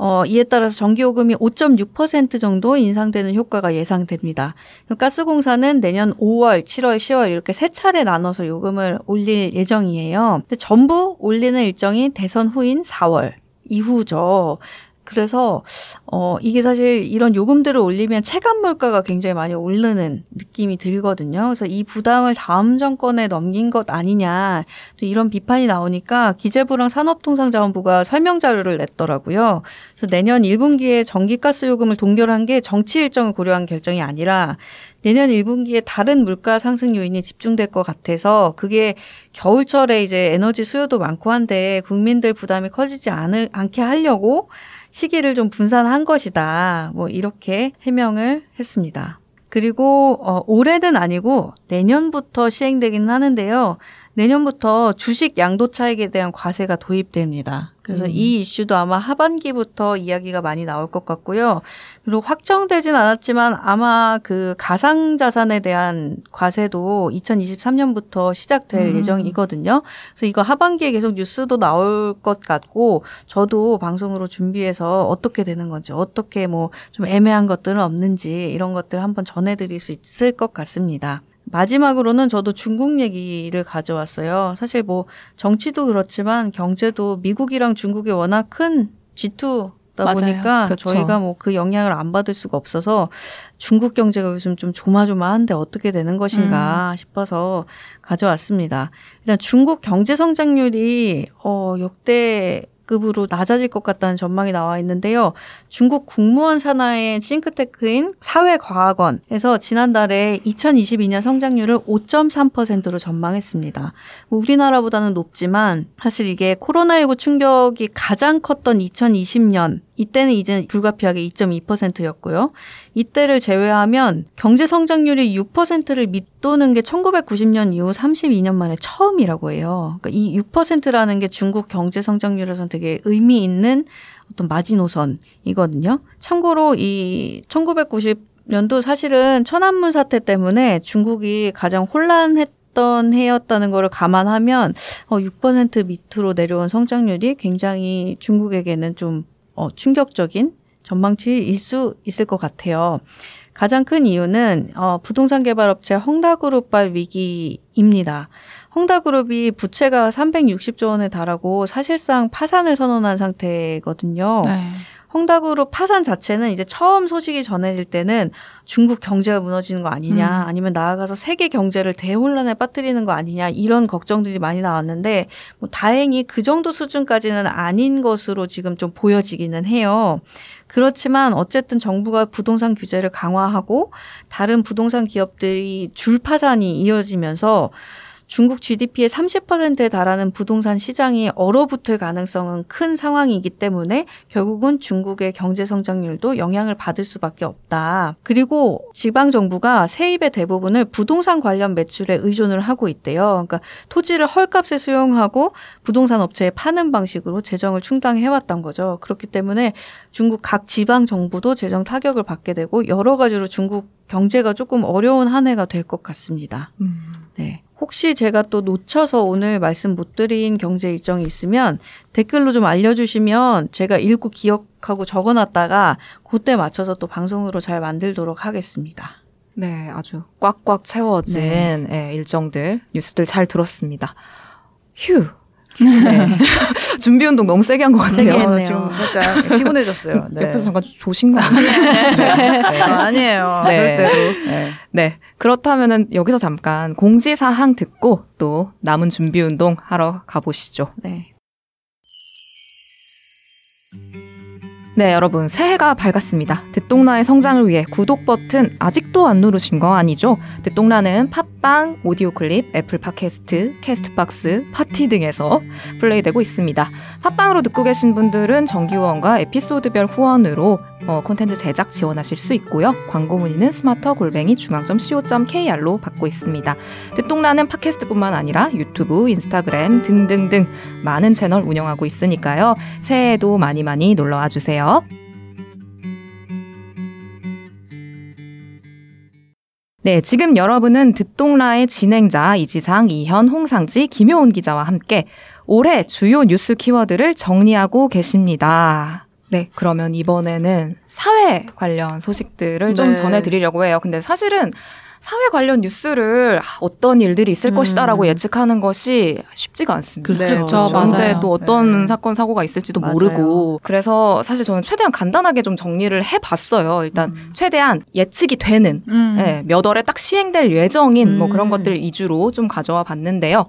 어, 이에 따라서 전기요금이 5.6% 정도 인상되는 효과가 예상됩니다. 가스공사는 내년 5월, 7월, 10월 이렇게 세 차례 나눠서 요금을 올릴 예정이에요. 근데 전부 올리는 일정이 대선 후인 4월 이후죠. 그래서 어 이게 사실 이런 요금들을 올리면 체감 물가가 굉장히 많이 오르는 느낌이 들거든요. 그래서 이 부담을 다음 정권에 넘긴 것 아니냐 또 이런 비판이 나오니까 기재부랑 산업통상자원부가 설명 자료를 냈더라고요. 그래서 내년 1분기에 전기가스 요금을 동결한 게 정치 일정을 고려한 결정이 아니라 내년 1분기에 다른 물가 상승 요인이 집중될 것 같아서 그게 겨울철에 이제 에너지 수요도 많고 한데 국민들 부담이 커지지 않을, 않게 하려고 시기를 좀 분산한 것이다. 뭐 이렇게 해명을 했습니다. 그리고 어, 올해는 아니고 내년부터 시행되기는 하는데요. 내년부터 주식 양도 차익에 대한 과세가 도입됩니다. 그래서 음. 이 이슈도 아마 하반기부터 이야기가 많이 나올 것 같고요. 그리고 확정되진 않았지만 아마 그 가상 자산에 대한 과세도 2023년부터 시작될 음. 예정이거든요. 그래서 이거 하반기에 계속 뉴스도 나올 것 같고 저도 방송으로 준비해서 어떻게 되는 건지 어떻게 뭐 좀 애매한 것들은 없는지 이런 것들 한번 전해드릴 수 있을 것 같습니다. 마지막으로는 저도 중국 얘기를 가져왔어요. 사실 뭐 정치도 그렇지만 경제도 미국이랑 중국이 워낙 큰 G2다 맞아요. 보니까 그렇죠. 저희가 뭐 그 영향을 안 받을 수가 없어서 중국 경제가 요즘 좀 조마조마한데 어떻게 되는 것인가 싶어서 가져왔습니다. 일단 중국 경제 성장률이 어 역대 급으로 낮아질 것 같다는 전망이 나와 있는데요. 중국 국무원 산하의 싱크테크인 사회과학원에서 지난달에 2022년 성장률을 5.3%로 전망했습니다. 뭐 우리나라보다는 높지만 사실 이게 코로나19 충격이 가장 컸던 2020년 이때는 이제 불가피하게 2.2%였고요. 이때를 제외하면 경제 성장률이 6%를 밑도는 게 1990년 이후 32년 만에 처음이라고 해요. 그러니까 이 6%라는 게 중국 경제 성장률에서는 되게 의미 있는 어떤 마지노선이거든요. 참고로 이 1990 년도 사실은 천안문 사태 때문에 중국이 가장 혼란했 던 해였다는 거를 감안하면 어, 6% 밑으로 내려온 성장률이 굉장히 중국에게는 좀 어, 충격적인 전망치 일 수 있을 것 같아요. 가장 큰 이유는 어, 부동산 개발 업체 헝다그룹발 위기입니다. 헝다그룹이 부채가 360조 원에 달하고 사실상 파산을 선언한 상태거든요. 네. 헝다그룹 파산 자체는 이제 처음 소식이 전해질 때는 중국 경제가 무너지는 거 아니냐, 음. 아니면 나아가서 세계 경제를 대혼란에 빠뜨리는 거 아니냐 이런 걱정들이 많이 나왔는데 뭐 다행히 그 정도 수준까지는 아닌 것으로 지금 좀 보여지기는 해요. 그렇지만 어쨌든 정부가 부동산 규제를 강화하고 다른 부동산 기업들이 줄 파산이 이어지면서 중국 GDP의 30%에 달하는 부동산 시장이 얼어붙을 가능성은 큰 상황이기 때문에 결국은 중국의 경제 성장률도 영향을 받을 수밖에 없다. 그리고 지방 정부가 세입의 대부분을 부동산 관련 매출에 의존을 하고 있대요. 그러니까 토지를 헐값에 수용하고 부동산 업체에 파는 방식으로 재정을 충당해 왔던 거죠. 그렇기 때문에 중국 각 지방 정부도 재정 타격을 받게 되고 여러 가지로 중국 경제가 조금 어려운 한 해가 될 것 같습니다. 음. 네. 혹시 제가 또 놓쳐서 오늘 말씀 못 드린 경제 일정이 있으면 댓글로 좀 알려주시면 제가 읽고 기억하고 적어놨다가 그때 맞춰서 또 방송으로 잘 만들도록 하겠습니다. 네, 아주 꽉꽉 채워진 네. 예, 일정들, 뉴스들 잘 들었습니다. 휴. 네. <laughs> 준비 운동 너무 세게 한 것 같아요. 했네요. 지금 살짝 <laughs> 피곤해졌어요. 네. 옆에서 잠깐 조신 거 아니에요? 네. 아니에요. 네. 절대로. 네. 네. 그렇다면은 여기서 잠깐 공지 사항 듣고 또 남은 준비 운동 하러 가보시죠. 네. 네, 여러분, 새해가 밝았습니다. 듣똑라의 성장을 위해 구독 버튼 아직도 안 누르신 거 아니죠? 듣똑라는 팟빵, 오디오 클립, 애플 팟캐스트, 캐스트박스, 팟티 등에서 플레이되고 있습니다. 팟빵으로 듣고 계신 분들은 정기 후원과 에피소드별 후원으로 어, 콘텐츠 제작 지원하실 수 있고요. 광고 문의는 스마터 골뱅이 중앙점 co.kr로 받고 있습니다. 듣똑라는 팟캐스트뿐만 아니라 유튜브, 인스타그램 등등등 많은 채널 운영하고 있으니까요. 새해에도 많이 많이 놀러와 주세요. 네, 지금 여러분은 듣동라의 진행자 이지상, 이현, 홍상지, 김효은 기자와 함께 올해 주요 뉴스 키워드를 정리하고 계십니다. 네, 그러면 이번에는 사회 관련 소식들을 좀 네. 전해드리려고 해요. 근데 사실은 사회 관련 뉴스를 아, 어떤 일들이 있을 음. 것이다라고 예측하는 것이 쉽지가 않습니다. 그렇죠. 네, 언제. 또 어떤 네. 사건 사고가 있을지도 맞아요. 모르고 그래서 사실 저는 최대한 간단하게 좀 정리를 해봤어요. 일단 음. 최대한 예측이 되는 음. 네, 몇 월에 딱 시행될 예정인 뭐 그런 음. 것들 위주로 좀 가져와 봤는데요.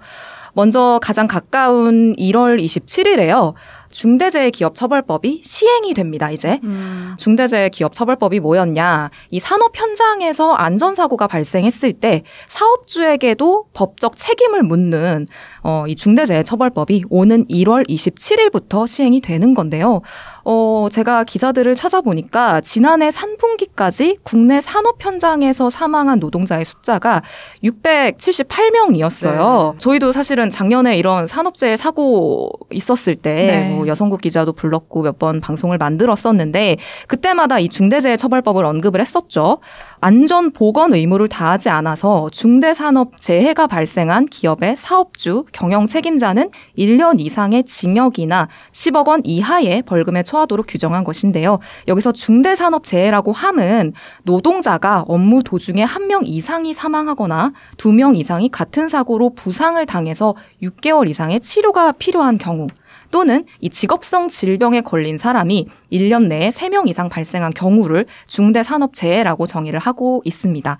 먼저 가장 가까운 1월 27일에요. 중대재해기업처벌법이 시행이 됩니다, 이제. 음. 중대재해기업처벌법이 뭐였냐. 이 산업 현장에서 안전사고가 발생했을 때 사업주에게도 법적 책임을 묻는 어, 이 중대재해처벌법이 오는 1월 27일부터 시행이 되는 건데요. 어, 제가 기자들을 찾아보니까 지난해 3분기까지 국내 산업 현장에서 사망한 노동자의 숫자가 678명이었어요. 저희도 사실은 작년에 이런 산업재해 사고 있었을 때 네. 뭐 여성국 기자도 불렀고 몇 번 방송을 만들었었는데 그때마다 이 중대재해처벌법을 언급을 했었죠. 안전 보건 의무를 다하지 않아서 중대산업 재해가 발생한 기업의 사업주, 경영 책임자는 1년 이상의 징역이나 10억 원 이하의 벌금에 처하도록 규정한 것인데요. 여기서 중대산업 재해라고 함은 노동자가 업무 도중에 한 명 이상이 사망하거나 두 명 이상이 같은 사고로 부상을 당해서 6개월 이상의 치료가 필요한 경우 또는 이 직업성 질병에 걸린 사람이 1년 내에 3명 이상 발생한 경우를 중대산업재해라고 정의를 하고 있습니다.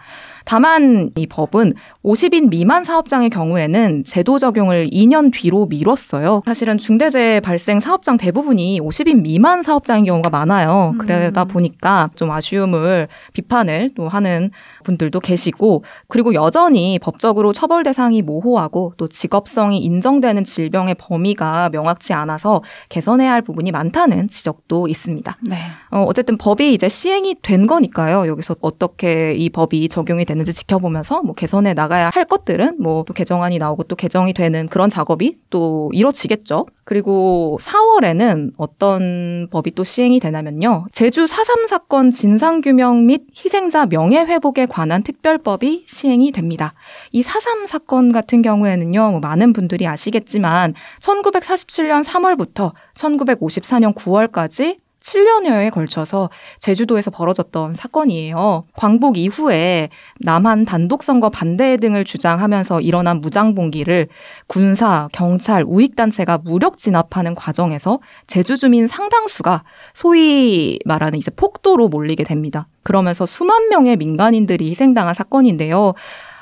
다만 이 법은 50인 미만 사업장의 경우에는 제도 적용을 2년 뒤로 미뤘어요. 사실은 중대재해 발생 사업장 대부분이 50인 미만 사업장인 경우가 많아요. 그러다 보니까 좀 아쉬움을 비판을 또 하는 분들도 계시고 그리고 여전히 법적으로 처벌 대상이 모호하고 또 직업성이 인정되는 질병의 범위가 명확치 않아서 개선해야 할 부분이 많다는 지적도 있습니다. 네. 어, 어쨌든 법이 이제 시행이 된 거니까요. 여기서 어떻게 이 법이 적용이 되는지 지켜보면서 뭐 개선해 나가야 할 것들은 뭐 또 개정안이 나오고 또 개정이 되는 그런 작업이 또 이뤄지겠죠. 그리고 4월에는 어떤 법이 또 시행이 되냐면요. 제주 4.3 사건 진상규명 및 희생자 명예회복에 관한 특별법이 시행이 됩니다. 이 4.3 사건 같은 경우에는요, 뭐 많은 분들이 아시겠지만 1947년 3월부터 1954년 9월까지 7년여에 걸쳐서 제주도에서 벌어졌던 사건이에요. 광복 이후에 남한 단독 선거 반대 등을 주장하면서 일어난 무장 봉기를 군사, 경찰, 우익 단체가 무력 진압하는 과정에서 제주 주민 상당수가 소위 말하는 이제 폭도로 몰리게 됩니다. 그러면서 수만 명의 민간인들이 희생당한 사건인데요.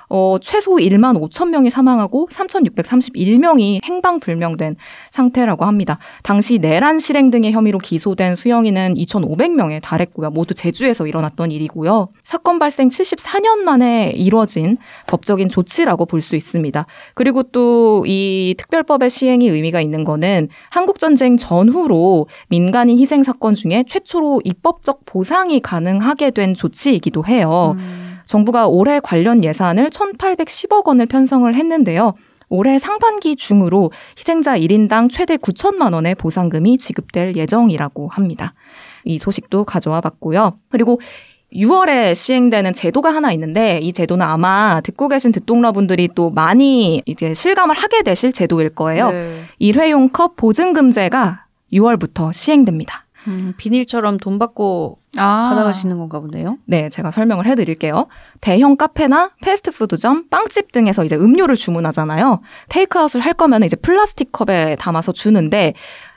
어, 최소 1만 5천 명이 사망하고 3,631명이 행방불명된 상태라고 합니다. 당시 내란 실행 등의 혐의로 기소된 수영인은 2,500명에 달했고요. 모두 제주에서 일어났던 일이고요. 사건 발생 74년 만에 이뤄진 법적인 조치라고 볼 수 있습니다. 그리고 또 이 특별법의 시행이 의미가 있는 거는 한국전쟁 전후로 민간인 희생 사건 중에 최초로 입법적 보상이 가능하게 된 조치이기도 해요. 정부가 올해 관련 예산을 1,810억 원을 편성을 했는데요. 올해 상반기 중으로 희생자 1인당 최대 9천만 원의 보상금이 지급될 예정이라고 합니다. 이 소식도 가져와 봤고요. 그리고 6월에 시행되는 제도가 하나 있는데 이 제도는 아마 듣고 계신 듣동러분들이 또 많이 이제 실감을 하게 되실 제도일 거예요. 네. 일회용 컵 보증금제가 6월부터 시행됩니다. 음, 비닐처럼 돈 받고 아. 받아갈 수 있는 건가 보네요. 네, 제가 설명을 해드릴게요. 대형 카페나 패스트푸드점, 빵집 등에서 이제 음료를 주문하잖아요. 테이크아웃을 할 거면 이제 플라스틱 컵에 담아서 주는데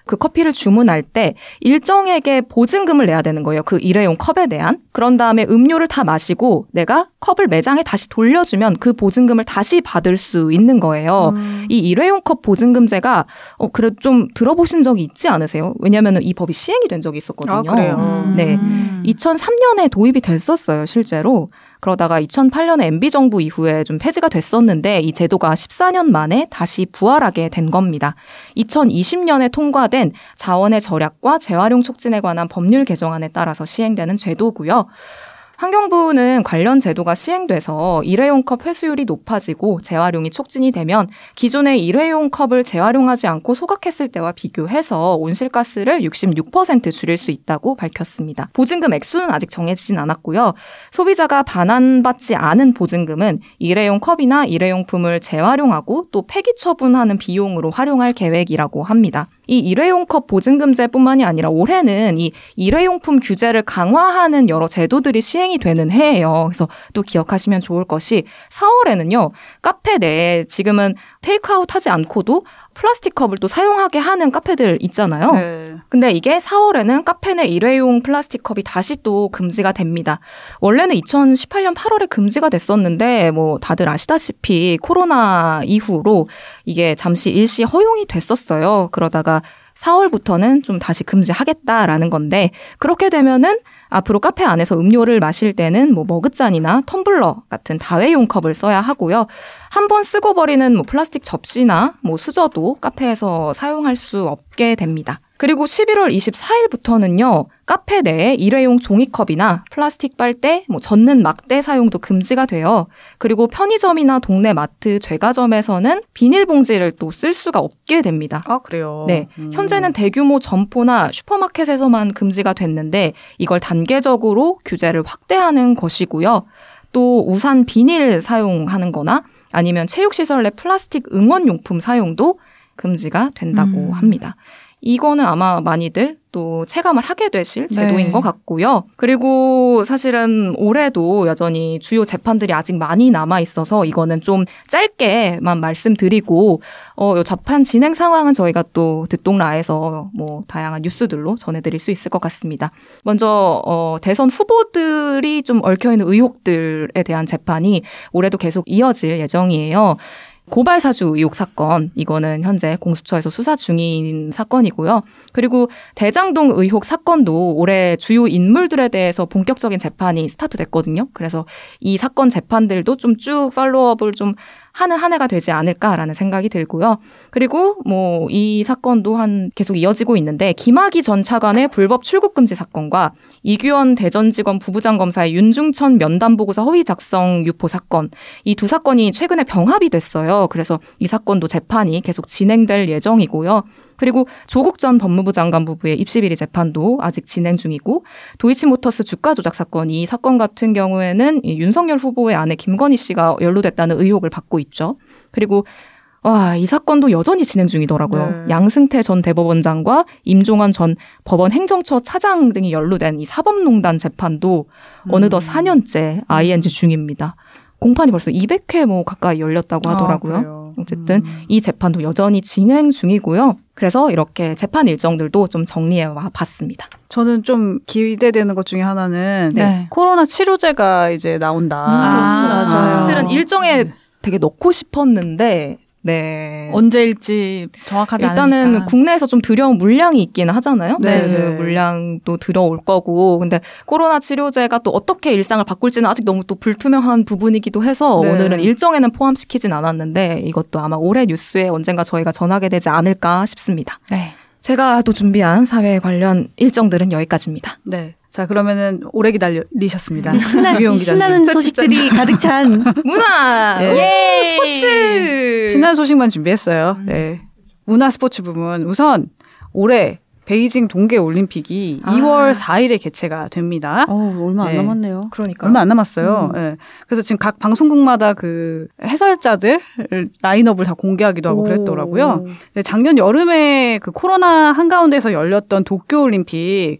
그 커피를 주문할 때 일정액의 보증금을 내야 되는 거예요. 그 일회용 컵에 대한. 그런 다음에 음료를 다 마시고 내가 컵을 매장에 다시 돌려주면 그 보증금을 다시 받을 수 있는 거예요. 이 일회용 컵 보증금제가 어 그래 좀 들어보신 적이 있지 않으세요? 왜냐하면 이 법이 시행이 된 적이 있었거든요. 아, 그래요? 음. 네. 2003년에 도입이 됐었어요, 실제로. 그러다가 2008년에 MB 정부 이후에 좀 폐지가 됐었는데 이 제도가 14년 만에 다시 부활하게 된 겁니다. 2020년에 통과된 자원의 절약과 재활용 촉진에 관한 법률 개정안에 따라서 시행되는 제도고요. 환경부는 관련 제도가 시행돼서 일회용 컵 회수율이 높아지고 재활용이 촉진이 되면 기존의 일회용 컵을 재활용하지 않고 소각했을 때와 비교해서 온실가스를 66% 줄일 수 있다고 밝혔습니다. 보증금 액수는 아직 정해지진 않았고요. 소비자가 반환받지 않은 보증금은 일회용 컵이나 일회용품을 재활용하고 또 폐기 처분하는 비용으로 활용할 계획이라고 합니다. 이 일회용 컵 보증금제뿐만이 아니라 올해는 이 일회용품 규제를 강화하는 여러 제도들이 시행이 되는 해예요. 그래서 또 기억하시면 좋을 것이 4월에는요. 카페 내에 지금은 테이크아웃 하지 않고도 플라스틱 컵을 또 사용하게 하는 카페들 있잖아요. 네. 근데 이게 4월에는 카페 내 일회용 플라스틱 컵이 다시 또 금지가 됩니다. 원래는 2018년 8월에 금지가 됐었는데 뭐 다들 아시다시피 코로나 이후로 이게 잠시 일시 허용이 됐었어요. 그러다가 4월부터는 좀 다시 금지하겠다라는 건데 그렇게 되면은 앞으로 카페 안에서 음료를 마실 때는 뭐 머그잔이나 텀블러 같은 다회용 컵을 써야 하고요. 한 번 쓰고 버리는 뭐 플라스틱 접시나 뭐 수저도 카페에서 사용할 수 없게 됩니다. 그리고 11월 24일부터는요, 카페 내에 일회용 종이컵이나 플라스틱 빨대, 뭐 젖는 막대 사용도 금지가 돼요. 그리고 편의점이나 동네 마트, 제과점에서는 비닐봉지를 또 쓸 수가 없게 됩니다. 아 그래요. 네. 음. 현재는 대규모 점포나 슈퍼마켓에서만 금지가 됐는데 이걸 단계적으로 규제를 확대하는 것이고요. 또 우산 비닐 사용하는 거나 아니면 체육시설 내 플라스틱 응원용품 사용도 금지가 된다고 음. 합니다. 이거는 아마 많이들 또 체감을 하게 되실 제도인 네. 것 같고요. 그리고 사실은 올해도 여전히 주요 재판들이 아직 많이 남아 있어서 이거는 좀 짧게만 말씀드리고 어, 요 재판 진행 상황은 저희가 또 듣동라에서 뭐 다양한 뉴스들로 전해드릴 수 있을 것 같습니다. 먼저 어, 대선 후보들이 좀 얽혀 있는 의혹들에 대한 재판이 올해도 계속 이어질 예정이에요. 고발 사주 의혹 사건 이거는 현재 공수처에서 수사 중인 사건이고요. 그리고 대장동 의혹 사건도 올해 주요 인물들에 대해서 본격적인 재판이 스타트됐거든요. 그래서 이 사건 재판들도 좀 쭉 팔로업을 좀 하는 한 해가 되지 않을까라는 생각이 들고요. 그리고 뭐 이 사건도 한 계속 이어지고 있는데 김학의 전 차관의 불법 출국 금지 사건과 이규원 대전지검 부부장 검사의 윤중천 면담 보고서 허위 작성 유포 사건 이 두 사건이 최근에 병합이 됐어요. 그래서 이 사건도 재판이 계속 진행될 예정이고요. 그리고 조국 전 법무부 장관 부부의 입시 비리 재판도 아직 진행 중이고 도이치모터스 주가 조작 사건 이 사건 같은 경우에는 이 윤석열 후보의 아내 김건희 씨가 연루됐다는 의혹을 받고 있죠. 그리고 와, 이 사건도 여전히 진행 중이더라고요. 네. 양승태 전 대법원장과 임종원 전 법원 행정처 차장 등이 연루된 이 사법농단 재판도 어느덧 4년째 ING 중입니다. 공판이 벌써 200회 뭐 가까이 열렸다고 하더라고요. 아. 어쨌든 음. 이 재판도 여전히 진행 중이고요. 그래서 이렇게 재판 일정들도 좀 정리해 와 봤습니다. 저는 좀 기대되는 것 중에 하나는 네. 코로나 치료제가 이제 나온다. 아, 맞아요. 사실은 일정에 되게 넣고 싶었는데 네. 언제일지 정확하지 일단은 않으니까. 국내에서 좀 들여온 물량이 있기는 하잖아요. 네. 네. 물량도 들어올 거고. 근데 코로나 치료제가 또 어떻게 일상을 바꿀지는 아직 너무 또 불투명한 부분이기도 해서 네. 오늘은 일정에는 포함시키진 않았는데 이것도 아마 올해 뉴스에 언젠가 저희가 전하게 되지 않을까 싶습니다. 네. 제가 또 준비한 사회 관련 일정들은 여기까지입니다. 네. 자 그러면은 오래 기다리셨습니다. 신나, 유용 기자님. 신나는 저 소식들이 가득 찬 <laughs> 문화! 예. 우, 스포츠! 신나는 소식만 준비했어요. 네. 문화 스포츠 부문 우선 올해 베이징 동계 올림픽이 아. 2월 4일에 개최가 됩니다. 어, 얼마 안 네. 남았네요. 그러니까. 얼마 안 남았어요. 예. 그래서 지금 각 방송국마다 그 해설자들 라인업을 다 공개하기도 하고 그랬더라고요. 네, 작년 여름에 그 코로나 한가운데서 열렸던 도쿄 올림픽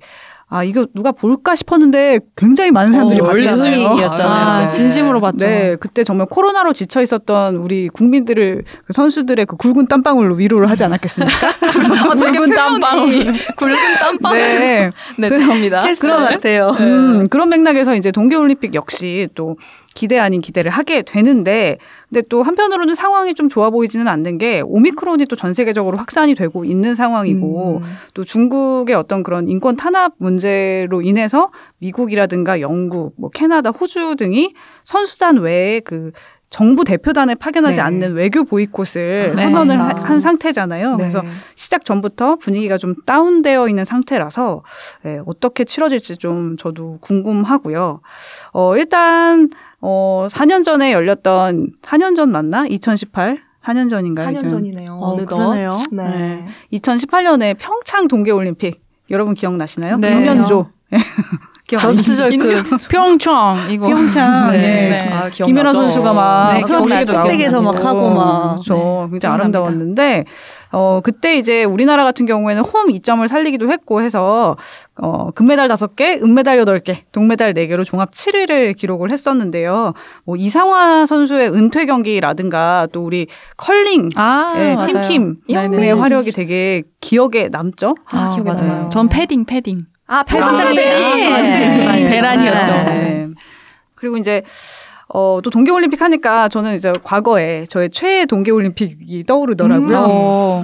아 이거 누가 볼까 싶었는데 굉장히 많은 사람들이 어, 봤잖아요. 아, 네. 진심으로 봤죠. 네, 그때 정말 코로나로 지쳐 있었던 우리 국민들을 그 선수들의 그 굵은 땀방울로 위로를 하지 않았겠습니까? <laughs> 굵은 땀방울. 굵은 땀방울. 네, 네, 죄송합니다. 그런 것 같아요. 음, 그런 맥락에서 이제 동계올림픽 역시 또 기대 아닌 기대를 하게 되는데, 근데 또 한편으로는 상황이 좀 좋아 보이지는 않는 게 오미크론이 또 전 세계적으로 확산이 되고 있는 상황이고, 음. 또 중국의 어떤 그런 인권 탄압 문제로 인해서 미국이라든가 영국, 뭐 캐나다, 호주 등이 선수단 외에 그 정부 대표단을 파견하지 네. 않는 외교 보이콧을 아, 선언을 네. 하- 한 상태잖아요. 네. 그래서 시작 전부터 분위기가 좀 다운되어 있는 상태라서 예, 어떻게 치러질지 좀 저도 궁금하고요. 어, 일단 어, 4년 전에 열렸던 4년 전 맞나? 2018 4년 전인가요? 4년 하여튼. 전이네요. 어. 그러네요. 네. 네. 2018년에 평창 동계 올림픽 여러분 기억나시나요? 네. 김연조. <laughs> Just? Jerk 평창 이거 평창. <laughs> 네. 네. 네. 아? 김연아 선수가 막 네. 나오고 꼭대기에서 막 하고 막. 그렇죠. 네, 굉장히 기억납니다. 아름다웠는데 어 그때 이제 우리나라 같은 경우에는 홈 이점을 살리기도 했고 해서 어 금메달 5개, 은메달 8개, 동메달 4개로 종합 7위를 기록을 했었는데요. 뭐 이상화 선수의 은퇴 경기라든가 또 우리 컬링 아, 의 맞아요. 팀킴의 네네. 활약이 되게 기억에 남죠. 아, 기억에 맞아요. 남아요. 전 패딩 패딩. 아, 배란. 배란. 네. 베란이었죠. 네. 그리고 이제 어, 또 동계올림픽 하니까 저는 이제 과거에 저의 최애 동계올림픽이 떠오르더라고요. 어.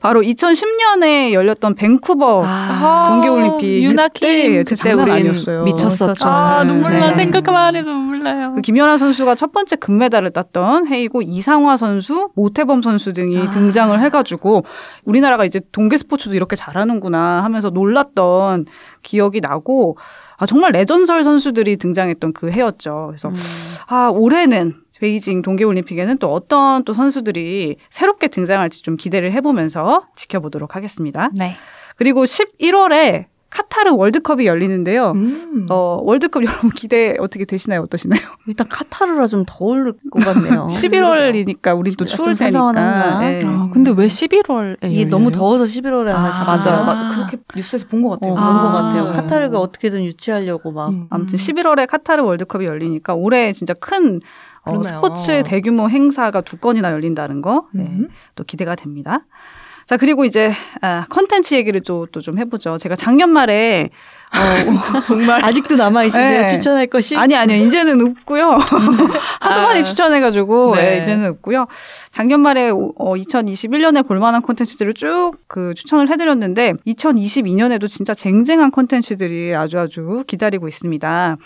바로 2010년에 열렸던 밴쿠버 아, 동계올림픽 유나키. 그때 아니었어요. 미쳤었죠. 아, 눈물 나. 네. 생각만 해도 눈물 나요. 그 김연아 선수가 첫 번째 금메달을 땄던 해이고 이상화 선수, 모태범 선수 등이 아. 등장을 해가지고 우리나라가 이제 동계 스포츠도 이렇게 잘하는구나 하면서 놀랐던 기억이 나고 아 정말 레전설 선수들이 등장했던 그 해였죠. 그래서 음. 아 올해는 베이징 동계올림픽에는 또 어떤 또 선수들이 새롭게 등장할지 좀 기대를 해보면서 지켜보도록 하겠습니다. 네. 그리고 11월에 카타르 월드컵이 열리는데요. 음. 어, 월드컵 여러분 기대 어떻게 되시나요? 어떠시나요? 일단 카타르라 좀 더울 것 같네요. <laughs> 11월이니까 우린 또 11월 추울 좀 테니까. 네. 아, 근데 왜 11월에 이게 너무 더워서 11월에 안 아, 하셨어요. 맞아요. 막 그렇게 뉴스에서 본것 어, 같아요. 그런 아. 것 같아요. 네. 카타르가 어떻게든 유치하려고 막. 음. 아무튼 11월에 카타르 월드컵이 열리니까 올해 진짜 큰 어. 스포츠 대규모 행사가 두 건이나 열린다는 거, 네, 음. 또 기대가 됩니다. 자, 그리고 이제, 아, 컨텐츠 얘기를 또좀 해보죠. 제가 작년 말에, 어, <laughs> 정말. 아직도 남아 있으세요? 네. 추천할 것이? 아니, 아니요. 이제는 없고요. <laughs> 하도 많이 아. 추천해가지고, 네. 예, 이제는 없고요. 작년 말에 어, 2021년에 볼만한 콘텐츠들을 쭉 그 추천을 해드렸는데, 2022년에도 진짜 쟁쟁한 콘텐츠들이 아주 아주 기다리고 있습니다.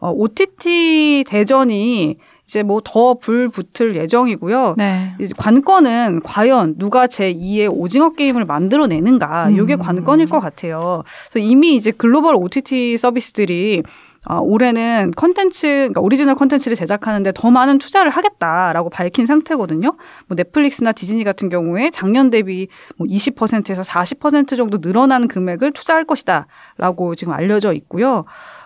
어, OTT 대전이 이제 뭐 더 불 붙을 예정이고요. 네. 관건은 과연 누가 제 2의 오징어 게임을 만들어내는가, 이게 음. 관건일 것 같아요. 그래서 이미 이제 글로벌 OTT 서비스들이 아, 올해는 컨텐츠, 그러니까 오리지널 컨텐츠를 제작하는데 더 많은 투자를 하겠다라고 밝힌 상태거든요. 뭐 넷플릭스나 디즈니 같은 경우에 작년 대비 뭐 20%에서 40% 정도 늘어난 금액을 투자할 것이다라고 지금 알려져 있고요.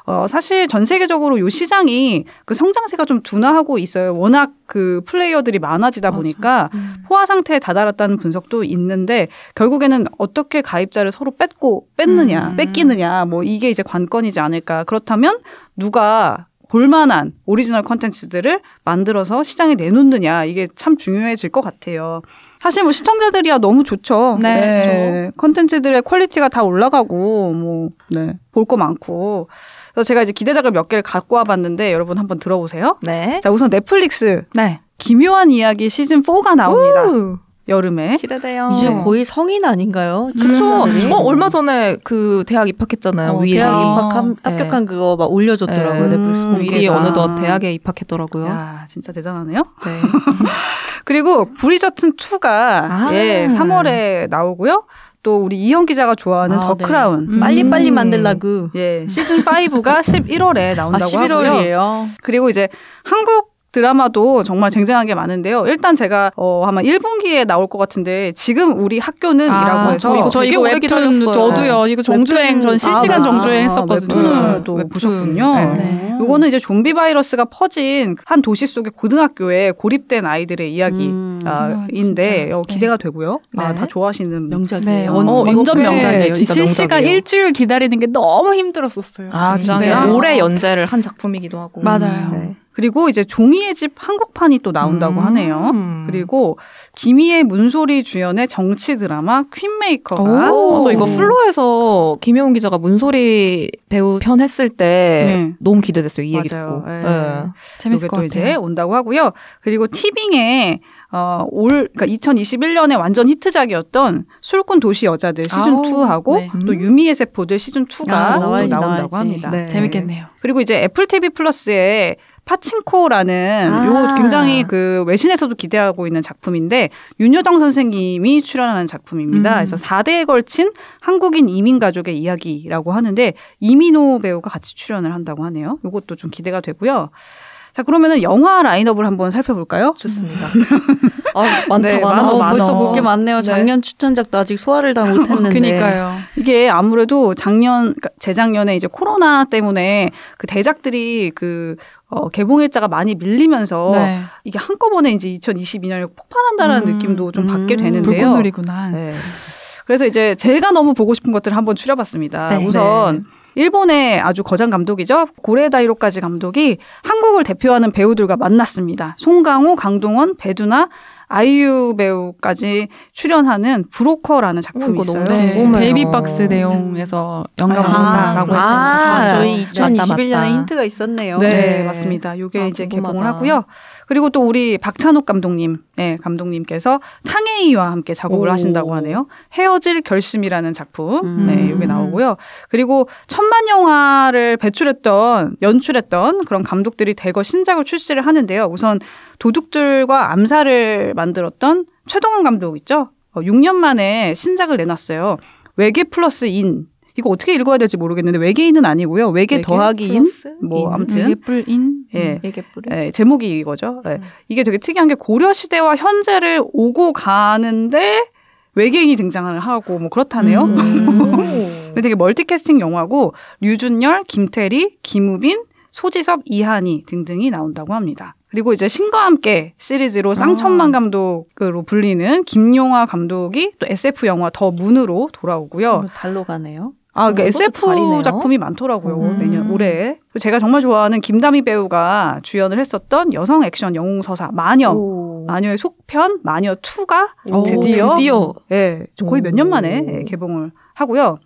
어, 사실 전 세계적으로 요 시장이 그 성장세가 좀 둔화하고 있어요. 워낙 그 플레이어들이 많아지다 보니까 포화 상태에 다다랐다는 분석도 있는데 결국에는 어떻게 가입자를 서로 뺏고 뺏느냐, 음. 뺏기느냐, 뭐 이게 이제 관건이지 않을까. 그렇다면 누가 볼만한 오리지널 컨텐츠들을 만들어서 시장에 내놓느냐 이게 참 중요해질 것 같아요. 사실 뭐 시청자들이야 너무 좋죠. 네, 컨텐츠들의 퀄리티가 다 올라가고 뭐 네, 볼 거 많고. 그래서 제가 이제 기대작을 몇 개를 갖고 와봤는데 여러분 한번 들어보세요. 네. 자 우선 넷플릭스 네. 기묘한 이야기 시즌 4가 나옵니다. 우, 여름에. 기대돼요. 이제 네. 거의 성인 아닌가요? 그쵸. 출연자들이? 어, 얼마 전에 그 대학 입학했잖아요. 어, 윌이. 대학 아, 입학 함- 네. 합격한 그거 막 올려줬더라고요. 네. 음. 윌이 어느덧 대학에 입학했더라고요. 야 진짜 대단하네요. 네. <laughs> 그리고 브리저튼 2가 아. 예 3월에 나오고요. 또 우리 이현 기자가 좋아하는 아, 더 네. 크라운. 음. 빨리 빨리 만들라고. 예, 시즌 5가 11월에 <laughs> 아, 나온다고 하고요. 11월이에요. 그리고 이제 한국 드라마도 정말 쟁쟁한 게 많은데요. 일단 제가 어 아마 1분기에 나올 것 같은데 지금 우리 학교는이라고 아, 해서 저 이거, 저 이거 오래 웹툰 기다렸어요. 저도요. 이거 정주행 전 실시간 아, 정주행 아, 했었거든요. 웹툰을 또 웹툰. 보셨군요. 네. 네. 요거는 이제 좀비 바이러스가 퍼진 한 도시 속의 고등학교에 고립된 아이들의 이야기인데 음. 아, 어, 진짜. 기대가 되고요. 아, 네. 다 좋아하시는 네, 명작이에요. 원, 어, 완전 꽤 명작이에요. 진짜 실시간 명작이에요. 일주일 기다리는 게 너무 힘들었었어요. 아, 진짜? 네. 올해 연재를 한 작품이기도 하고. 맞아요. 네. 그리고 이제 종이의 집 한국판이 또 나온다고 음. 하네요. 그리고 김희애 문소리 주연의 정치 드라마 퀸메이커가 오, 저 이거 플로에서 김혜원 기자가 문소리 배우 편 했을 때 네. 너무 기대됐어요. 이 얘기 맞아요. 듣고. 예. 네. 재밌을 것또 같아요. 이제 온다고 하고요. 그리고 티빙에 어, 올 그러니까 2021년에 완전 히트작이었던 술꾼 도시 여자들 시즌 아우, 2하고 네. 또 유미의 세포들 시즌 2가 아, 나온다고 나와야지. 합니다. 네. 재밌겠네요. 그리고 이제 애플 TV 플러스에 파친코라는 아. 요 굉장히 그 외신에서도 기대하고 있는 작품인데 윤여정 선생님이 출연하는 작품입니다. 음. 그래서 4대에 걸친 한국인 이민 가족의 이야기라고 하는데 이민호 배우가 같이 출연을 한다고 하네요. 요것도 좀 기대가 되고요. 자, 그러면은 영화 라인업을 한번 살펴볼까요? 좋습니다. <laughs> 아, 많다, 네, 많아. 많아, 어, 많아. 벌써 볼 게 많네요. 작년 추천작도 아직 소화를 다 못했는데. 그니까요. 이게 아무래도 작년, 그러니까 재작년에 이제 코로나 때문에 그 대작들이 그, 어, 개봉 일자가 많이 밀리면서 네. 이게 한꺼번에 이제 2022년에 폭발한다라는 음, 느낌도 좀 음, 받게 되는데요. 불꽃놀이구나. 네. 그래서 이제 제가 너무 보고 싶은 것들을 한번 추려봤습니다. 네. 우선 일본의 아주 거장 감독이죠. 고레다 히로까지 감독이 한국을 대표하는 배우들과 만났습니다. 송강호, 강동원, 배두나, 아이유 배우까지 출연하는 브로커라는 작품이 있어요. 네. 베이비박스 내용에서 영감을 아, 받았다라고 아, 했던 아. 저희 맞다, 2021년에 맞다. 힌트가 있었네요. 네, 네. 맞습니다. 이게 아, 이제 궁금하다. 개봉을 하고요. 그리고 또 우리 박찬욱 감독님, 네, 감독님께서 탕웨이와 함께 작업을 오. 하신다고 하네요. 헤어질 결심이라는 작품, 음. 네, 이게 나오고요. 그리고 천만 영화를 배출했던 연출했던 그런 감독들이 대거 신작을 출시를 하는데요. 우선 도둑들과 암살을 만들었던 최동훈 감독 있죠. 어, 6년 만에 신작을 내놨어요. 외계 플러스 인. 이거 어떻게 읽어야 될지 모르겠는데 외계인은 아니고요. 외계, 외계 더하기 인. 뭐 인? 아무튼 예쁠인 예. 이게 뿌리. 예, 제목이 이거죠. 예. 음. 이게 되게 특이한 게 고려 시대와 현재를 오고 가는데 외계인이 등장을 하고 뭐 그렇다네요. 음. <laughs> 되게 멀티캐스팅 영화고 류준열, 김태리, 김우빈, 소지섭, 이한이 등등이 나온다고 합니다. 그리고 이제 신과 함께 시리즈로 쌍천만 감독으로 불리는 김용화 감독이 또 SF 영화 더 문으로 돌아오고요. 달로 가네요. 아, 그러니까 어, SF 그것도 다르네요. 작품이 많더라고요. 음. 내년 올해. 제가 정말 좋아하는 김다미 배우가 주연을 했었던 여성 액션 영웅 서사 마녀. 오. 마녀의 속편 마녀 2가 오, 드디어 드디어. 예, 거의 몇년 오. 만에 예, 개봉을 하고요.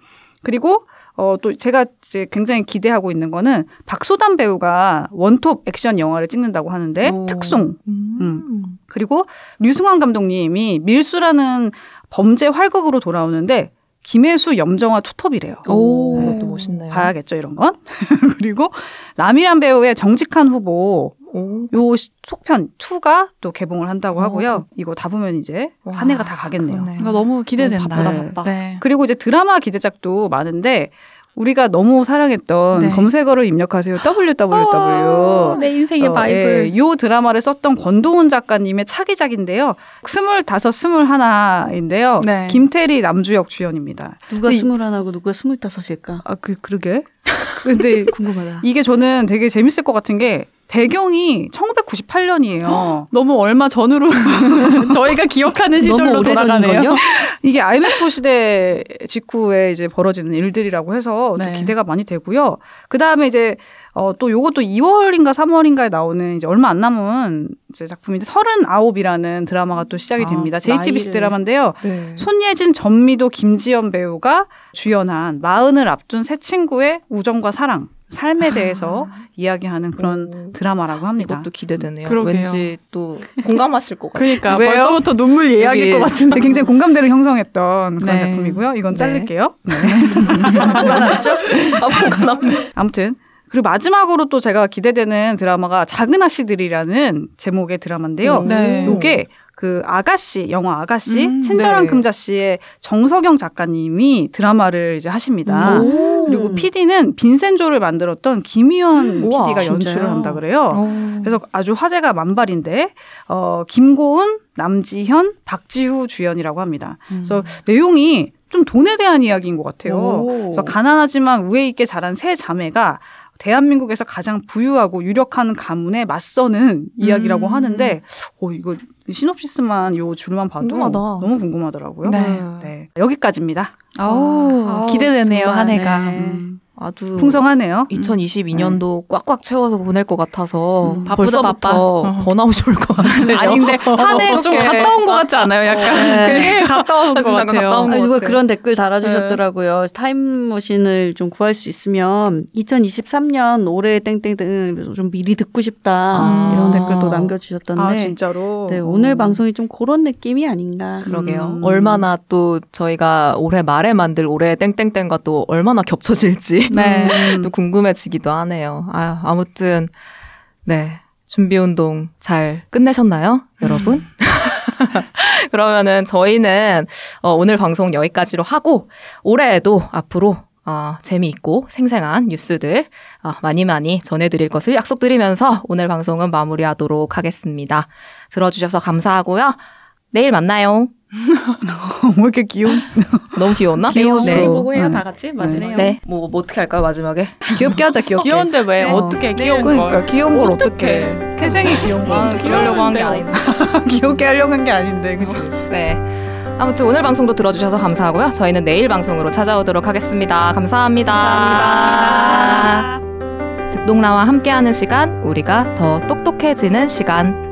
그리고 어, 또 제가 이제 굉장히 기대하고 있는 거는 박소담 배우가 원톱 액션 영화를 찍는다고 하는데 오. 특송. 음. 그리고 류승환 감독님이 밀수라는 범죄 활극으로 돌아오는데 김혜수 염정아 투톱이래요. 오, 네. 또 멋있네요. 봐야겠죠 이런 건. <laughs> 그리고 라미란 배우의 정직한 후보 오. 요 시- 속편 2가 또 개봉을 한다고 어. 하고요. 이거 다 보면 이제 와, 한 해가 다 가겠네요. 이거 너무 기대된다. 너무 바쁘다, 네. 바빠. 네. 그리고 이제 드라마 기대작도 많은데 우리가 너무 사랑했던 네. 검색어를 입력하세요. www. 어, 내 인생의 어, 바이블. 예, 요 드라마를 썼던 권도훈 작가님의 차기작인데요. 스물다섯, 스물하나인데요. 네. 김태리 남주역 주연입니다. 누가 스물하나고 누가 스물다섯일까? 아, 그, 그러게. <laughs> 근데 궁금하다. 이게 저는 되게 재밌을 것 같은 게 배경이 1998년이에요. 너무 얼마 전으로 <laughs> 저희가 기억하는 시절로? 돌아가네요. 이게 IMF 시대 직후에 이제 벌어지는 일들이라고 해서 네. 또 기대가 많이 되고요. 그 다음에 이제 어, 또 요것도 2월인가 3월인가에 나오는 이제 얼마 안 남은 이제 작품인데 39이라는 드라마가 또 시작이 아, 됩니다. JTBC 나이를. 드라마인데요. 네. 손예진, 전미도, 김지연 배우가 주연한 마흔을 앞둔 새 친구의 우정과 사랑, 삶에 대해서 이야기하는 그런 오. 드라마라고 합니다. 이것도 기대되네요. 그러게요. 왠지 또 공감하실 것 같아요. 그러니까 왜요? 벌써부터 눈물 예약일 것 같은데. 굉장히 공감대를 형성했던 그런 네. 작품이고요. 이건 네. 자를게요. 네. <laughs> 아, 뭐가 남네. 아무튼 그리고 마지막으로 또 제가 기대되는 드라마가 작은 아씨들이라는 제목의 드라마인데요. 네. 요게 그 아가씨 영화 아가씨 음, 친절한 네. 금자씨의 정석영 작가님이 드라마를 이제 하십니다. 오. 그리고 PD는 빈센조를 만들었던 김희원 우와, PD가 진짜요? 연출을 한다 그래요. 오. 그래서 아주 화제가 만발인데 어 김고은, 남지현, 박지후 주연이라고 합니다. 그래서 내용이 좀 돈에 대한 이야기인 것 같아요. 오. 그래서 가난하지만 우애 있게 자란 세 자매가 대한민국에서 가장 부유하고 유력한 가문에 맞서는 이야기라고 음. 하는데, 어, 이거 시놉시스만 요 줄만 봐도 궁금하다. 너무 궁금하더라고요. 네. 네. 여기까지입니다. 아우, 아, 기대되네요, 정말, 한 해가. 네. 음. 아주 풍성하네요. 2022년도 꽉꽉 채워서 보낼 것 같아서 음, 바쁘다, 벌써부터 바빠. 어. 번아웃 올것 같아요. 아닌데 한 해좀 어떡해. 갔다 온 것 같지 않아요? 약간 네. <laughs> 갔다 온것 진짜 갔다 같아요. 온 아, 것 누가 같아. 그런 댓글 달아주셨더라고요. 타임머신을 좀 구할 수 있으면 2023년 올해 땡땡땡 좀 미리 듣고 싶다 아. 이런 댓글도 남겨주셨던데. 아, 진짜로? 네, 오늘 방송이 좀 그런 느낌이 아닌가. 그러게요. 음. 얼마나 또 저희가 올해 말에 만들 올해 땡땡땡과 또 얼마나 겹쳐질지 <laughs> 네. 음. 또 궁금해지기도 하네요. 아, 아무튼 네. 준비 운동 잘 끝내셨나요, 여러분? <laughs> <laughs> 그러면은 저희는 어, 오늘 방송 여기까지로 하고 올해에도 앞으로 어, 재미있고 생생한 뉴스들 어, 많이 많이 전해드릴 것을 약속드리면서 오늘 방송은 마무리하도록 하겠습니다. 들어주셔서 감사하고요. 내일 만나요. 뭐 이렇게 귀여운, <laughs> 너무 귀여웠나? 귀여웠어. 네. 보고 해요, 네. 다 같이 맞으래요. 네. 뭐, 뭐 어떻게 할까요, 마지막에? <laughs> 귀엽게 하자, 귀엽게. 귀여운데 왜? 네. 어떻게 귀여운 그러니까 걸? 귀여운 걸. 어떻게 태생이 귀여운 거 아, 그러려고 한 게. 아닌데. <laughs> 귀엽게 하려고 한 게 아닌데 그치? 네. 아무튼 오늘 방송도 들어주셔서 감사하고요. 저희는 내일 방송으로 찾아오도록 하겠습니다. 감사합니다. 감사합니다. 듣동라와 함께하는 시간, 우리가 더 똑똑해지는 시간.